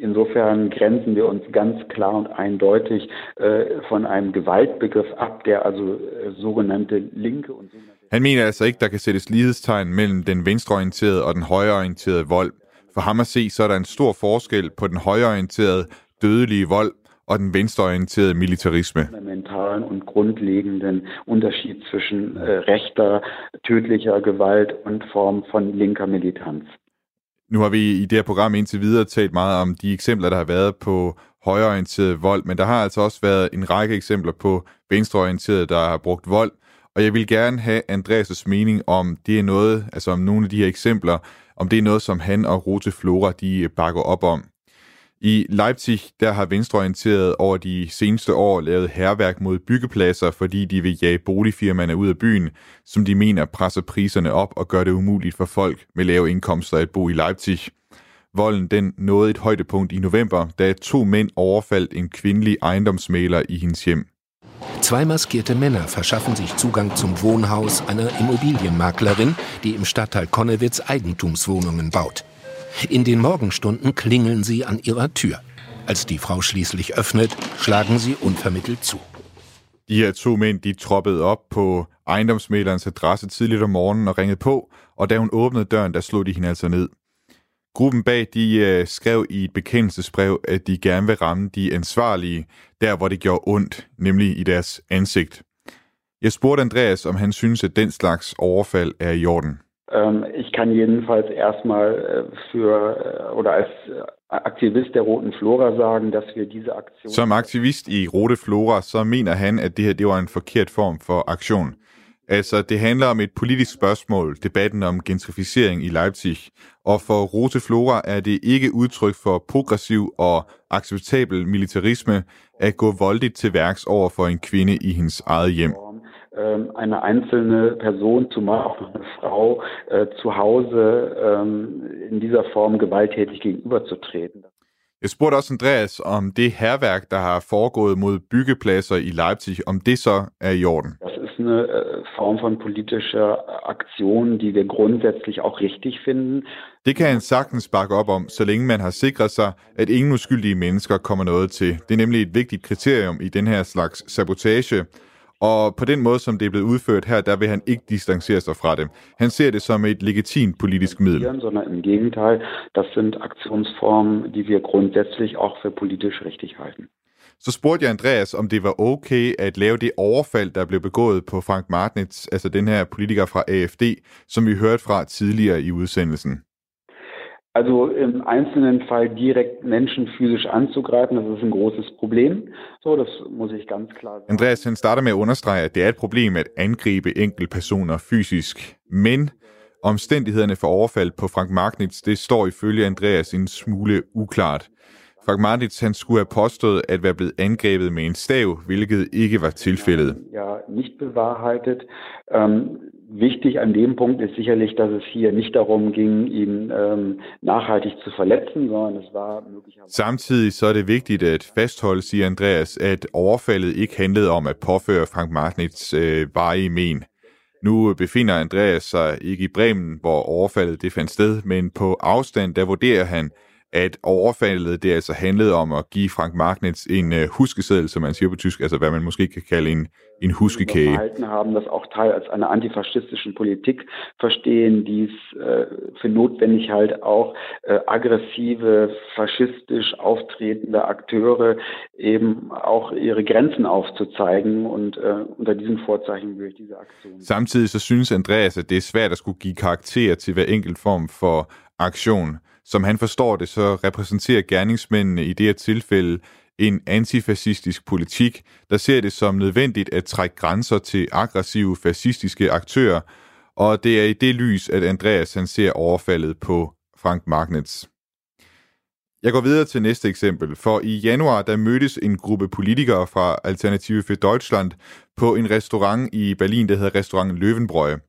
Insofern grenzen wir uns ganz klar und eindeutig äh, von einem Gewaltbegriff ab, der also äh, sogenannte linke und sogenannte Han mener altså ikke, der kan sættes lighedstegn mellem den venstreorienterede og den højreorienterede vold. For ham at se, så er der en stor forskel på den højreorienterede dødelige vold og den venstreorienterede militarisme. Fundamentalen und grundlegenden Unterschied zwischen äh, rechter, tödlicher Gewalt und Form von linker Militanz. Nu har vi i det her program indtil videre talt meget om de eksempler, der har været på højreorienteret vold, men der har altså også været en række eksempler på venstreorienteret, der har brugt vold. Og jeg vil gerne have Andreas' mening om det er noget, altså om nogle af de her eksempler, om det er noget, som han og Rote Flora, de bakker op om. I Leipzig der har venstreorienteret over de seneste år lavet herværk mod byggepladser, fordi de vil jage boligfirmaerne ud af byen, som de mener presser priserne op og gør det umuligt for folk med lave indkomster at bo i Leipzig. Volden den nåede et højdepunkt i november, da to mænd overfaldt en kvindelig ejendomsmaler i hendes hjem. Zwei maskierte Männer verschaffen sich Zugang zum Wohnhaus einer Immobilienmaklerin, die im Stadtteil Konnewitz Eigentumswohnungen baut. In den Morgenstunden klingeln sie an ihrer Tür. Als die Frau schließlich öffnet, schlagen sie unvermittelt zu. De her to mænd, de troppede op på ejendomsmælerens adresse tidligt om morgenen og ringede på, og da hun åbnede døren, der slog de hende altså ned. Gruppen bag de øh, skrev i et bekendelsesbrev, at de gerne vil ramme de ansvarlige, der hvor det gjorde ondt, nemlig i deres ansigt. Jeg spurgte Andreas, om han synes, at den slags overfald er i orden. Ähm, ich kann jedenfalls erstmal äh, für äh, oder als Aktivist der Roten Flora sagen, dass wir diese Aktion... Som aktivist i Rote Flora, så mener han, at det her det var en forkert form for aktion. Altså, det handler om et politisk spørgsmål, debatten om gentrificering i Leipzig. Og for Rote Flora er det ikke udtryk for progressiv og acceptabel militarisme at gå voldigt til værks over for en kvinde i hendes eget hjem. Ähm, eine einzelne Person, zumal auch eine Frau, äh, zu Hause ähm, in dieser Form gewalttätig gegenüberzutreten. Jeg spurgte også Andreas om det herværk, der har foregået mod byggepladser i Leipzig, om det så er i orden. Das ist eine äh, Form von politischer Aktion, die wir grundsätzlich auch richtig finden. Det kan han sagtens bakke op om, så længe man har sikret sig, at ingen uskyldige mennesker kommer noget til. Det er nemlig et vigtigt kriterium i den her slags sabotage, og på den måde, som det er blevet udført her, der vil han ikke distancere sig fra det. Han ser det som et legitimt politisk middel. Sondern im Gegenteil, das sind Aktionsformen, die wir grundsätzlich auch für politisch richtig halten. Så spurgte jeg Andreas, om det var okay at lave det overfald, der blev begået på Frank Martnitz, altså den her politiker fra AFD, som vi hørte fra tidligere i udsendelsen. Also im einzelnen Fall direkt Menschen physisch anzugreifen, das ist ein großes Problem. So, das muss ich ganz klar sagen. Andreas han starter med at understrege, at det er et problem at angribe personer fysisk. Men omstændighederne for overfald på Frank Magnitz, det står ifølge Andreas en smule uklart. Frank Martins han skulle have påstået at være blevet angrebet med en stav, hvilket ikke var tilfældet. Ja, nicht bewahrheitet. Ähm, wichtig an dem Punkt ist sicherlich, dass es hier nicht darum ging, ihn ähm, nachhaltig zu verletzen, sondern es war möglicherweise... Samtidig så er det vigtigt at fastholde, siger Andreas, at overfaldet ikke handlede om at påføre Frank Martins øh, varige men. Nu befinder Andreas sig ikke i Bremen, hvor overfaldet det fandt sted, men på afstand, der vurderer han, at overfaldet det altså handlede om at give Frank Magnitz en uh, huskeseddel, som man siger på tysk, altså hvad man måske kan kalde en, en huskekage. Verhalten haben das auch Teil als eine antifaschistische Politik verstehen, die es äh, für notwendig halt auch äh, aggressive, faschistisch auftretende Akteure eben auch ihre Grenzen aufzuzeigen und äh, unter diesen Vorzeichen würde ich diese Aktion. Samtidig så synes Andreas, at det er svært at skulle give karakter til hver enkelt form for aktion. Som han forstår det, så repræsenterer gerningsmændene i det her tilfælde en antifascistisk politik, der ser det som nødvendigt at trække grænser til aggressive fascistiske aktører, og det er i det lys, at Andreas han ser overfaldet på Frank Magnets. Jeg går videre til næste eksempel, for i januar der mødtes en gruppe politikere fra Alternative for Deutschland på en restaurant i Berlin, der hedder Restaurant Løvenbrøje.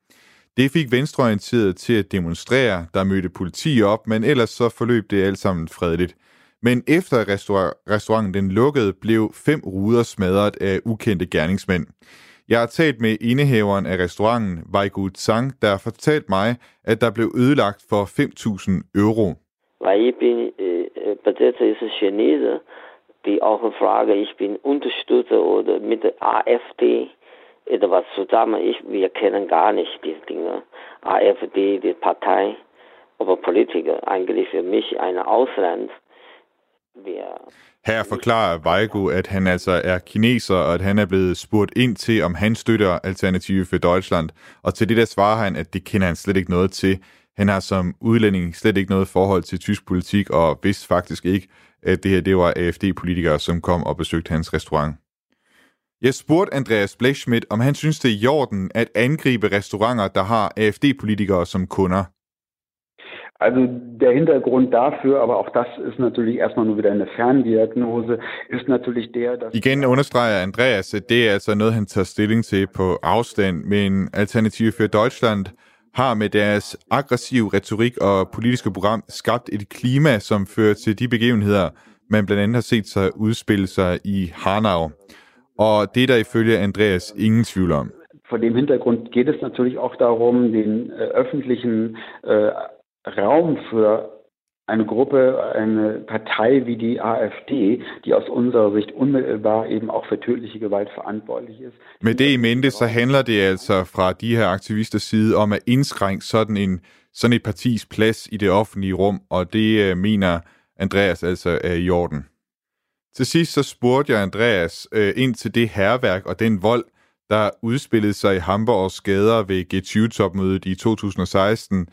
Det fik venstreorienterede til at demonstrere, der mødte politi op, men ellers så forløb det alt sammen fredeligt. Men efter restauranten den lukkede, blev fem ruder smadret af ukendte gerningsmænd. Jeg har talt med indehaveren af restauranten, Weigud Sang, der har fortalt mig, at der blev ødelagt for 5.000 euro. Ich bin äh, besetzer Chinese, die auch frage, ich bin Unterstützer oder mit der AfD etwas zusammen. Ich, wir kennen gar nicht diese Dinge. AfD, die Partei, aber Politiker, eigentlich für mich ein Ausland. Her forklarer Weigo, at han altså er kineser, og at han er blevet spurgt ind til, om han støtter Alternative for Deutschland. Og til det der svarer han, at det kender han slet ikke noget til. Han har som udlænding slet ikke noget forhold til tysk politik, og vidste faktisk ikke, at det her det var AFD-politikere, som kom og besøgte hans restaurant. Jeg spurgte Andreas Blechschmidt, om han synes, det er i orden at angribe restauranter, der har AfD-politikere som kunder. Also der Hintergrund dafür, aber auch das ist natürlich erstmal nur wieder eine Ferndiagnose, ist natürlich der, dass... Igen understreger Andreas, at det er altså noget, han tager stilling til på afstand, men Alternativ for Deutschland har med deres aggressive retorik og politiske program skabt et klima, som fører til de begivenheder, man blandt andet har set sig udspille sig i Hanau. Og det er der ifølge Andreas ingen tvivl om. Vor dem Hintergrund geht es natürlich auch darum, den äh, öffentlichen äh, Raum für eine Gruppe, eine Partei wie die AfD, die aus unserer Sicht unmittelbar eben auch for tödliche Gewalt verantwortlich ist. Med det i mente, så handler det altså fra de her aktivisters side om at indskrænke sådan, en, sådan et partis plads i det offentlige rum, og det øh, mener Andreas altså er i orden. Til sidst så spurgte jeg Andreas øh, ind til det herværk og den vold, der udspillede sig i Hamburgs gader ved G20-topmødet i 2016,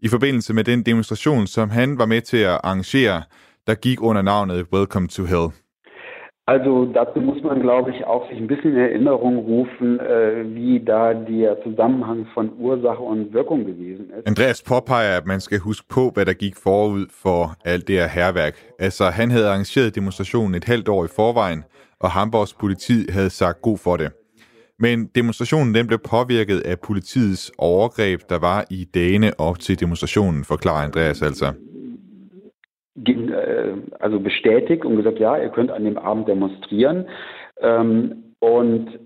i forbindelse med den demonstration, som han var med til at arrangere, der gik under navnet Welcome to Hell. Also dazu muss man, glaube ich, auch sich ein bisschen in Erinnerung rufen, äh, wie da der Zusammenhang von Ursache und Wirkung gewesen ist. Andreas påpeger, at man skal huske på, hvad der gik forud for alt det her herværk. Altså, han havde arrangeret demonstrationen et halvt år i forvejen, og Hamburgs politi havde sagt god for det. Men demonstrationen den blev påvirket af politiets overgreb, der var i dagene op til demonstrationen, forklarer Andreas altså. Äh, also bestätigt und gesagt, ja, ihr könnt an dem Abend demonstrieren. Ähm, und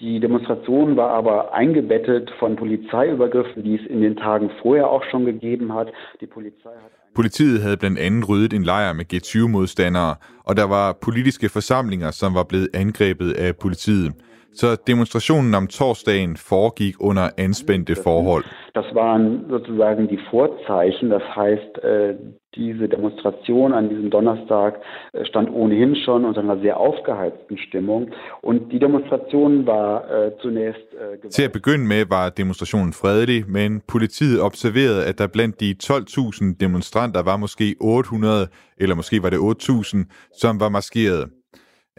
die Demonstration war aber eingebettet von Polizeiübergriffen, die es in den Tagen vorher auch schon gegeben hat. Die Polizei hat Politiet havde blandt andet ryddet en lejr med G20-modstandere, og der var politiske forsamlinger, som var blevet angrebet af politiet. Så demonstrationen am torsdagen foregik under anspændte forhold. Das waren sozusagen die Vorzeichen, das heißt, äh, diese Demonstration an diesem Donnerstag äh, stand ohnehin schon unter einer sehr aufgeheizten Stimmung. Und die Demonstration war äh, zunächst... Til at begynde med var demonstrationen fredelig, men politiet observerede, at der blandt de 12.000 demonstranter var måske 800, eller måske var det 8.000, som var maskeret.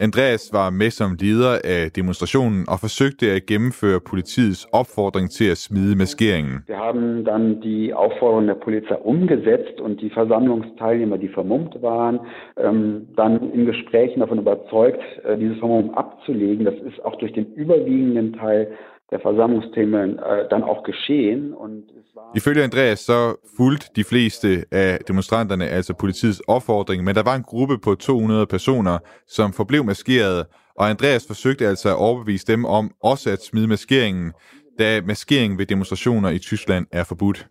Andreas var med som leder af demonstrationen og forsøgte at gennemføre politiets opfordring til at smide maskeringen. Wir haben dann die Aufforderung der Polizei umgesetzt und die Versammlungsteilnehmer, die vermummt waren, ähm, dann in Gesprächen davon überzeugt, äh, dieses Vermummung abzulegen. Das ist auch durch den überwiegenden Teil der Versammlungsthemen äh, øh, dann auch geschehen. Und es war Ifølge Andreas så fulgte de fleste af demonstranterne altså politiets opfordring, men der var en gruppe på 200 personer, som forblev maskeret, og Andreas forsøgte altså at overbevise dem om også at smide maskeringen, da maskering ved demonstrationer i Tyskland er forbudt.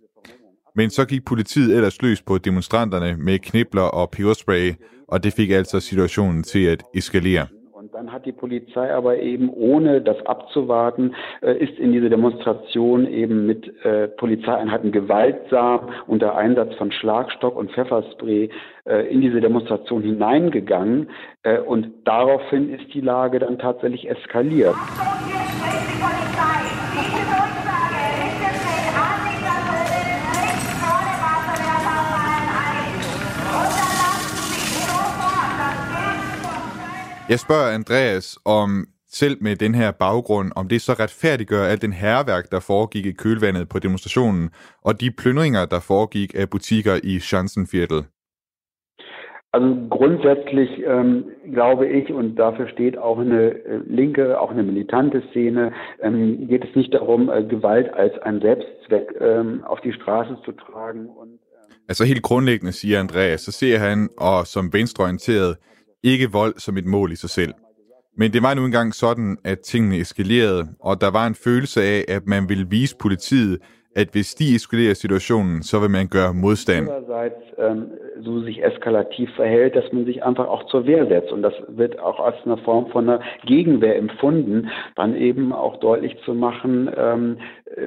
Men så gik politiet ellers løs på demonstranterne med knibler og peberspray, og det fik altså situationen til at eskalere. Dann hat die Polizei aber eben, ohne das abzuwarten, äh, ist in diese Demonstration eben mit äh, Polizeieinheiten gewaltsam unter Einsatz von Schlagstock und Pfefferspray äh, in diese Demonstration hineingegangen. Und daraufhin ist die Lage dann tatsächlich eskaliert. Jeg spørger Andreas om selv med den her baggrund, om det så retfærdiggør alt den herværk, der foregik i kølvandet på demonstrationen, og de plyndringer, der foregik af butikker i Schanzenviertel. Also grundsätzlich ähm, glaube ich, und dafür steht auch eine äh, linke, auch eine militante Szene, ähm, geht es nicht darum, äh, Gewalt als ein Selbstzweck ähm, auf die Straße zu tragen. Und, ähm altså helt grundlæggende, siger Andreas, så ser han, og som venstreorienteret, ikke vold som et mål i sig selv. Men det var nu engang sådan, at tingene eskalerede, og der var en følelse af, at man ville vise politiet, at hvis de eskalerer situationen, så vil man gøre modstand. Ähm, so sich eskalativ verhält, dass man sich einfach auch zur Wehr setzt. Und das wird auch als eine Form von einer Gegenwehr empfunden, dann eben auch deutlich zu machen, ähm,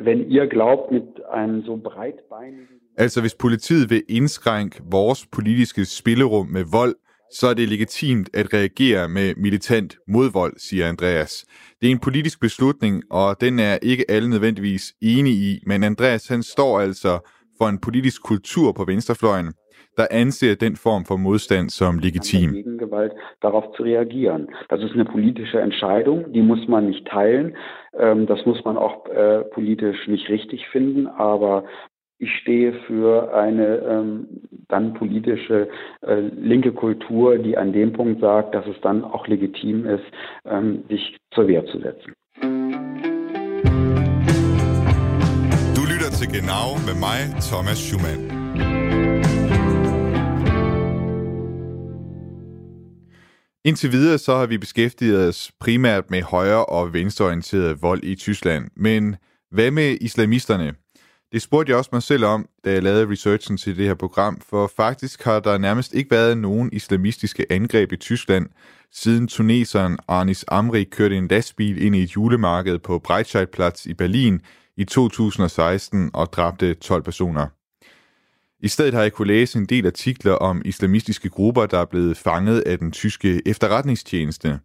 wenn ihr glaubt, mit einem so breitbeinigen... Altså hvis politiet vil indskrænke vores politiske spillerum med vold, så er det legitimt at reagere med militant modvold, siger Andreas. Det er en politisk beslutning, og den er ikke alle nødvendigvis enige i, men Andreas han står altså for en politisk kultur på venstrefløjen, der anser den Form von Modstand som legitim. Gewalt darauf zu reagieren. Das ist eine politische Entscheidung, die muss man nicht teilen. Ähm, das muss man auch äh, politisch nicht richtig finden, aber ich stehe für eine ähm, dann politische äh, linke Kultur, die an dem Punkt sagt, dass es dann auch legitim ist, ähm, sich zur Wehr zu setzen. Du lytter til Genau med mig, Thomas Schumann. Indtil videre så har vi beskæftiget os primært med højre- og venstreorienteret vold i Tyskland. Men hvad med islamisterne? Det spurgte jeg også mig selv om, da jeg lavede researchen til det her program, for faktisk har der nærmest ikke været nogen islamistiske angreb i Tyskland, siden tuneseren Arnis Amri kørte en lastbil ind i et julemarked på Breitscheidplatz i Berlin i 2016 og dræbte 12 personer. I stedet har jeg kunne læse en del artikler om islamistiske grupper, der er blevet fanget af den tyske efterretningstjeneste.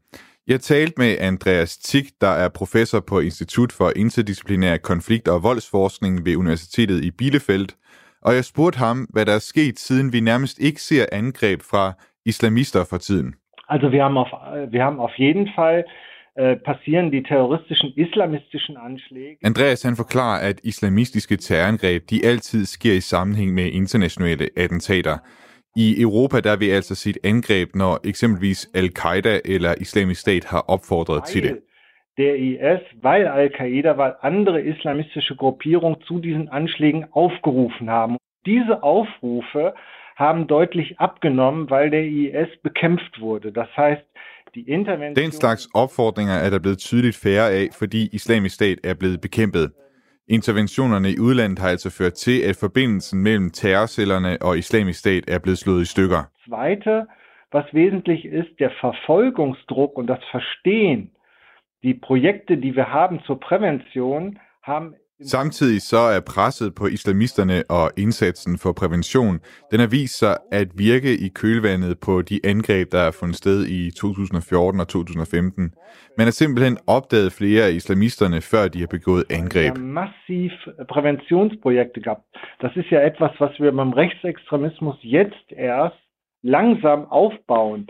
Jeg talte med Andreas Tick, der er professor på Institut for Interdisciplinær Konflikt- og Voldsforskning ved Universitetet i Bielefeld, og jeg spurgte ham, hvad der er sket, siden vi nærmest ikke ser angreb fra islamister for tiden. Also wir haben auf, wir haben auf jeden Fall äh, passieren die terroristischen islamistischen Anschläge. Andreas han forklarer, at islamistiske terrorangreb de altid sker i sammenhæng med internationale attentater. I Europa der vi altså set angreb, når eksempelvis Al-Qaida eller Islamisk Stat har opfordret weil til det. Der IS, weil Al-Qaida, weil andere islamistische Gruppierungen zu diesen Anschlägen aufgerufen haben. Diese Aufrufe haben deutlich abgenommen, weil der IS bekämpft wurde. Das heißt, die Intervention... Den slags opfordringer er der blevet tydeligt færre af, fordi Islamisk Stat er blevet bekæmpet. Interventionerne i udlandet har altså ført til, at forbindelsen mellem terrorcellerne og Islamisk Stat er blevet slået i stykker. Zweite, was wesentlich ist, der Verfolgungsdruck und das Verstehen, die Projekte, die wir haben zur Prävention, haben Samtidig så er presset på islamisterne og indsatsen for prævention, den har vist sig at virke i kølvandet på de angreb, der er fundet sted i 2014 og 2015. Man har simpelthen opdaget flere af islamisterne, før de har begået angreb. Der er massiv Präventionsprojekte gab. Das ist ja etwas, was wir beim Rechtsextremismus jetzt erst langsam aufbauen.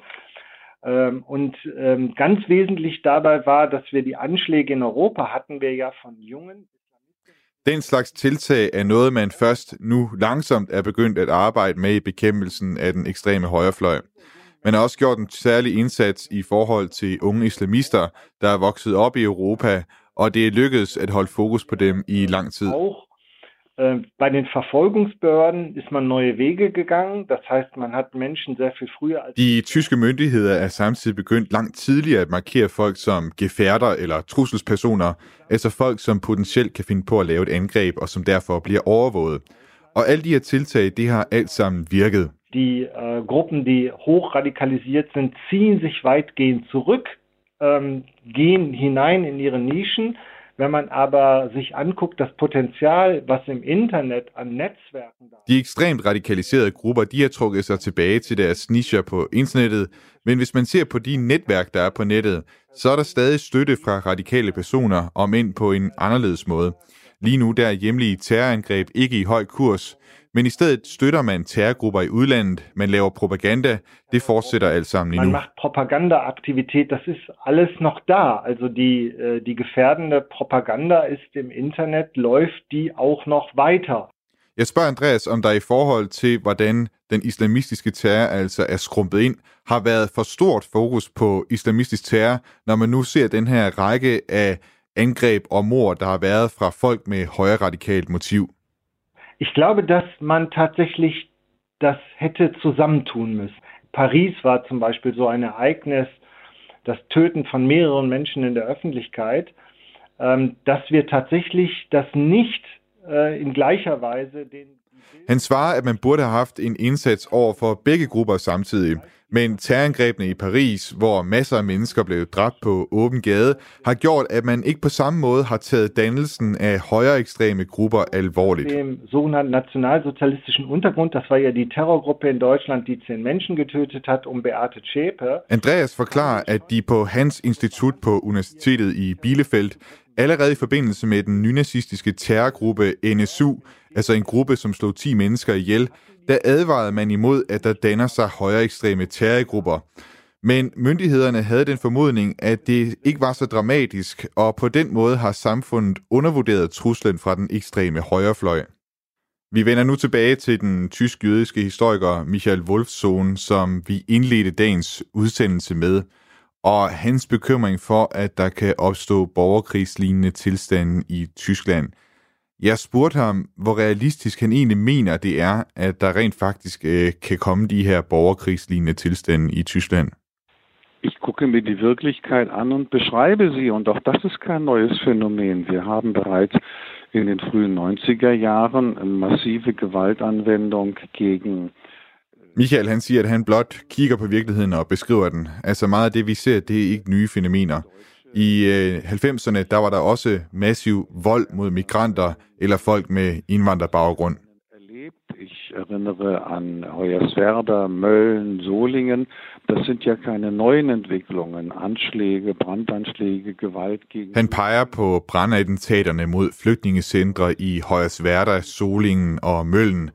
Ähm, Und ähm, ganz wesentlich dabei war, dass wir die Anschläge in Europa hatten wir ja von jungen den slags tiltag er noget, man først nu langsomt er begyndt at arbejde med i bekæmpelsen af den ekstreme højrefløj. Man har også gjort en særlig indsats i forhold til unge islamister, der er vokset op i Europa, og det er lykkedes at holde fokus på dem i lang tid. Og bei den Verfolgungsbehörden ist man neue Wege gegangen. Das heißt, man hat Menschen sehr viel früher als De tyske myndigheder er samtidig begyndt langt tidligere at markere folk som gefærder eller trusselspersoner, altså folk, som potentielt kan finde på at lave et angreb, og som derfor bliver overvåget. Og alle de her tiltag, det har alt sammen virket. die äh, Gruppen, die hochradikalisiert sind, ziehen sich weitgehend zurück, ähm, gehen hinein in ihre Nischen. Wenn man aber sich anguckt, das Potenzial, was im Internet an Netzwerken da De ekstremt radikaliserede grupper, de har trukket sig tilbage til deres nischer på internettet, men hvis man ser på de netværk, der er på nettet, så er der stadig støtte fra radikale personer, om ind på en anderledes måde. Lige nu der er hjemlige terrorangreb ikke i høj kurs, men i stedet støtter man terrorgrupper i udlandet, man laver propaganda, det fortsætter alt sammen Man endnu. macht Propagandaaktivität, das ist alles noch da. Also die, äh, die gefährdende Propaganda ist im Internet, läuft die auch noch weiter. Jeg spørger Andreas, om der i forhold til, hvordan den islamistiske terror altså er skrumpet ind, har været for stort fokus på islamistisk terror, når man nu ser den her række af angreb og mord, der har været fra folk med højre radikalt motiv. Ich glaube, dass man tatsächlich das hätte zusammentun müssen. Paris war zum Beispiel so ein Ereignis, das Töten von mehreren Menschen in der Öffentlichkeit, ähm, dass wir tatsächlich das nicht äh, in gleicher Weise den Han svarer, at man burde have haft en indsats over for begge grupper samtidig. Men terrorangrebene i Paris, hvor masser af mennesker blev dræbt på åben gade, har gjort, at man ikke på samme måde har taget dannelsen af højere ekstreme grupper alvorligt. dem sogenannten nationalsozialistischen Untergrund, das war ja die Terrorgruppe in Deutschland, die zehn Menschen getötet hat, um Beate Zschäpe. Andreas forklarer, at de på hans institut på Universitetet i Bielefeld allerede i forbindelse med den nynazistiske terrorgruppe NSU, altså en gruppe, som slog 10 mennesker ihjel, der advarede man imod, at der danner sig højere ekstreme terrorgrupper. Men myndighederne havde den formodning, at det ikke var så dramatisk, og på den måde har samfundet undervurderet truslen fra den ekstreme højrefløj. Vi vender nu tilbage til den tysk-jødiske historiker Michael Wolfsohn, som vi indledte dagens udsendelse med, og hans bekymring for, at der kan opstå borgerkrigslignende tilstande i Tyskland. Jeg spurgte ham, hvor realistisk han egentlig mener det er, at der rent faktisk øh, kan komme de her borgerkrigslignende tilstande i Tyskland. Ich gucke mir die Wirklichkeit an und beschreibe sie. Und auch das ist kein neues Phänomen. Wir haben bereits in den frühen 90er Jahren massive Gewaltanwendung gegen Michael han siger, at han blot kigger på virkeligheden og beskriver den. Altså meget af det, vi ser, det er ikke nye fænomener. I øh, 90'erne, der var der også massiv vold mod migranter eller folk med indvandrerbaggrund. Ich erinnere an Hoyerswerda, Mölln, Solingen. Das sind ja keine neuen Entwicklungen. Anschläge, Brandanschläge, Gewalt gegen... Han peger på brandattentaterne mod flygtningecentre i Hoyerswerda, Solingen og Møllen.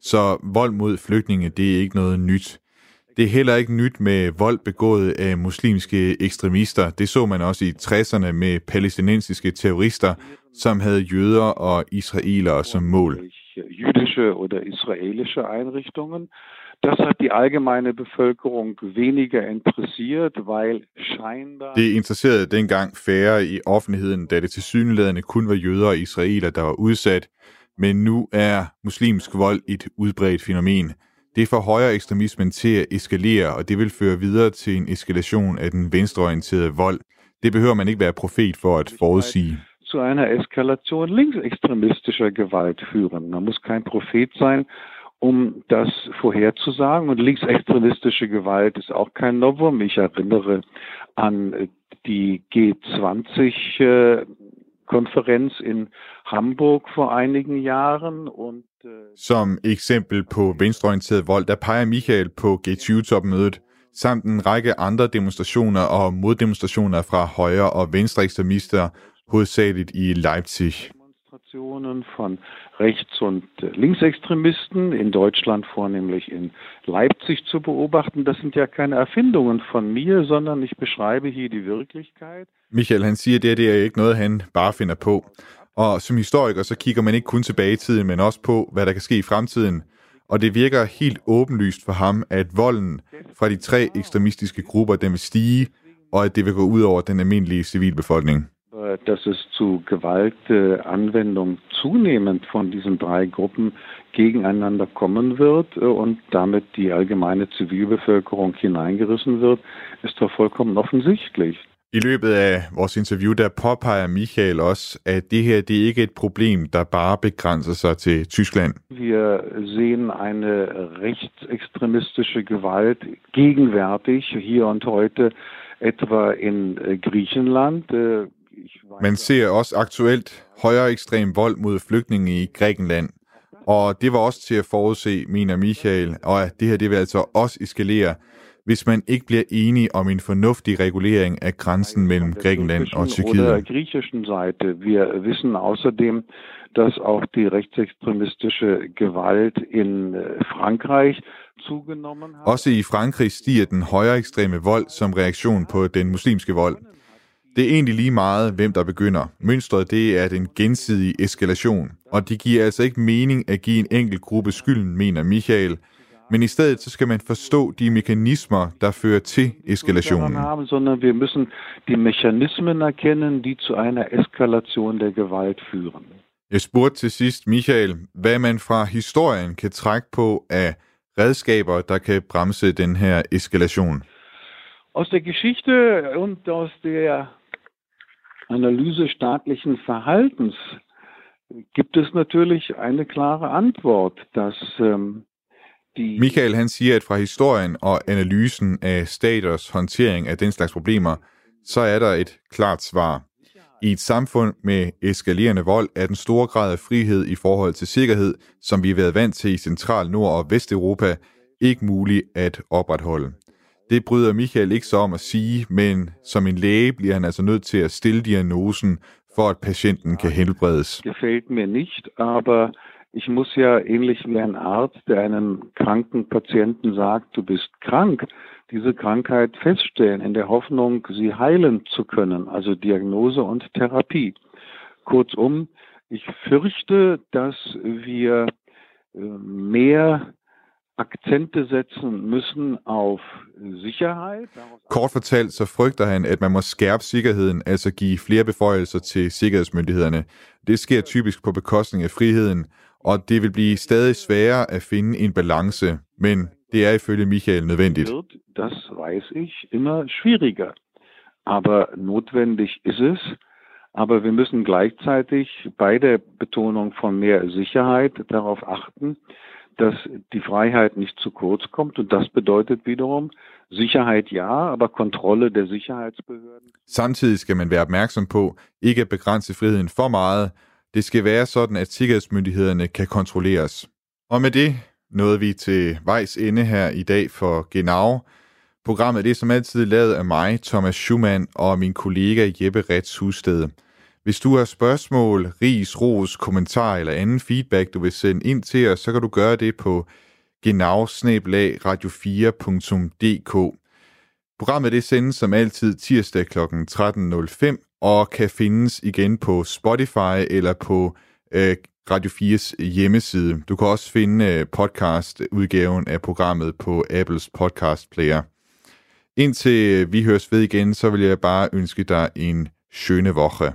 Så vold mod flygtninge, det er ikke noget nyt. Det er heller ikke nyt med vold begået af muslimske ekstremister. Det så man også i 60'erne med palæstinensiske terrorister, som havde jøder og israelere som mål. Jüdische oder israelische Einrichtungen. Das hat die allgemeine Bevölkerung weniger interessiert, weil scheinbar... Det interesserede dengang færre i offentligheden, da det til syneladende kun var jøder og israeler, der var udsat. Men nu er muslimsk vold et udbredt fænomen. Det får højere ekstremismen til at eskalere, og det vil føre videre til en eskalation af den venstreorienterede vold. Det behøver man ikke være profet for at forudsige. Zu einer Eskalation linksextremistischer Gewalt führen. Man muss kein Prophet sein, um das vorherzusagen. Und linksextremistische Gewalt ist auch kein Novum. Ich erinnere an die G20 Konferenz in Hamburg vor einigen Jahren und Som eksempel på venstreorienteret vold, der peger Michael på G20-topmødet, samt en række andre demonstrationer og moddemonstrationer fra højre- og venstre ekstremister, hovedsageligt i Leipzig. Demonstrationen von Rechts- und Linksextremisten in Deutschland, vornehmlich in Leipzig, zu beobachten. Das sind ja keine Erfindungen von mir, sondern ich beschreibe hier die Wirklichkeit. Michael han siger, at det, det er ikke noget, han bare finder på. Og som historiker, så kigger man ikke kun tilbage i tiden, men også på, hvad der kan ske i fremtiden. Og det virker helt åbenlyst for ham, at volden fra de tre ekstremistiske grupper, den vil stige, og at det vil gå ud over den almindelige civilbefolkning. Øh, Dass es zu Gewaltanwendung øh, zunehmend von diesen drei Gruppen gegeneinander kommen wird äh, und damit die allgemeine Zivilbevölkerung hineingerissen wird, ist doch vollkommen offensichtlich. I løbet af vores interview, der påpeger Michael også, at det her det er ikke et problem, der bare begrænser sig til Tyskland. Wir sehen eine rechtsextremistische Gewalt gegenwärtig hier und heute etwa in Griechenland. Man ser også aktuelt højere ekstrem vold mod flygtninge i Grækenland. Og det var også til at forudse, mener Michael, og at det her det vil altså også eskalere, hvis man ikke bliver enige om en fornuftig regulering af grænsen mellem Grækenland og Tyrkiet. Seite. Wir wissen außerdem, dass auch die rechtsextremistische Gewalt in Frankreich zugenommen hat. Også i Frankrig stiger den højere ekstreme vold som reaktion på den muslimske vold. Det er egentlig lige meget, hvem der begynder. Mønstret det er den gensidige eskalation, og det giver altså ikke mening at give en enkelt gruppe skylden, mener Michael, men i stedet så skal man forstå de mekanismer, der fører til eskalationen. Haben, sondern wir müssen die Mechanismen erkennen, die zu einer Eskalation der Gewalt führen. Jeg spurgte til sidst Michael, hvad man fra historien kan trække på af redskaber, der kan bremse den her eskalation. Aus der Geschichte und aus der Analyse staatlichen Verhaltens gibt es natürlich eine klare Antwort, dass ähm, Michael han siger, at fra historien og analysen af staters håndtering af den slags problemer, så er der et klart svar. I et samfund med eskalerende vold er den store grad af frihed i forhold til sikkerhed, som vi har været vant til i Central-, Nord- og Vesteuropa, ikke mulig at opretholde. Det bryder Michael ikke så om at sige, men som en læge bliver han altså nødt til at stille diagnosen, for at patienten kan helbredes. Gefällt mir nicht, aber ich muss ja ähnlich wie ein Arzt, der einem kranken Patienten sagt, du bist krank, diese Krankheit feststellen, in der Hoffnung, sie heilen zu können, also Diagnose und Therapie. Kurzum, ich fürchte, dass wir mehr Akzente setzen müssen auf Sicherheit. Kort fortalt så frygter han, at man må skærpe sikkerheden, altså give flere beføjelser til sikkerhedsmyndighederne. Det sker typisk på bekostning af friheden, og det vil blive stadig sværere at finde en balance, men det er ifølge Michael nødvendigt. Das weiß ich, immer schwieriger. Aber notwendig ist es, Aber wir müssen gleichzeitig bei der Betonung von mehr Sicherheit darauf achten, dass die Freiheit nicht zu kurz kommt. Und das bedeutet wiederum, Sicherheit ja, aber kontrolle der Sicherheitsbehörden. Samtidig skal man være opmærksom på ikke at begrænse friheden for meget. Det skal være sådan, at sikkerhedsmyndighederne kan kontrolleres. Og med det nåede vi til vejs ende her i dag for Genau. Programmet det er som altid lavet af mig, Thomas Schumann, og min kollega Jeppe Rets Husted. Hvis du har spørgsmål, ris, ros, kommentar eller anden feedback, du vil sende ind til os, så kan du gøre det på genau radio4.dk. Programmet det sendes som altid tirsdag kl. 13.05 og kan findes igen på Spotify eller på øh, Radio 4's hjemmeside. Du kan også finde øh, podcast-udgaven af programmet på Apples podcast player. Indtil øh, vi høres ved igen, så vil jeg bare ønske dig en schöne woche.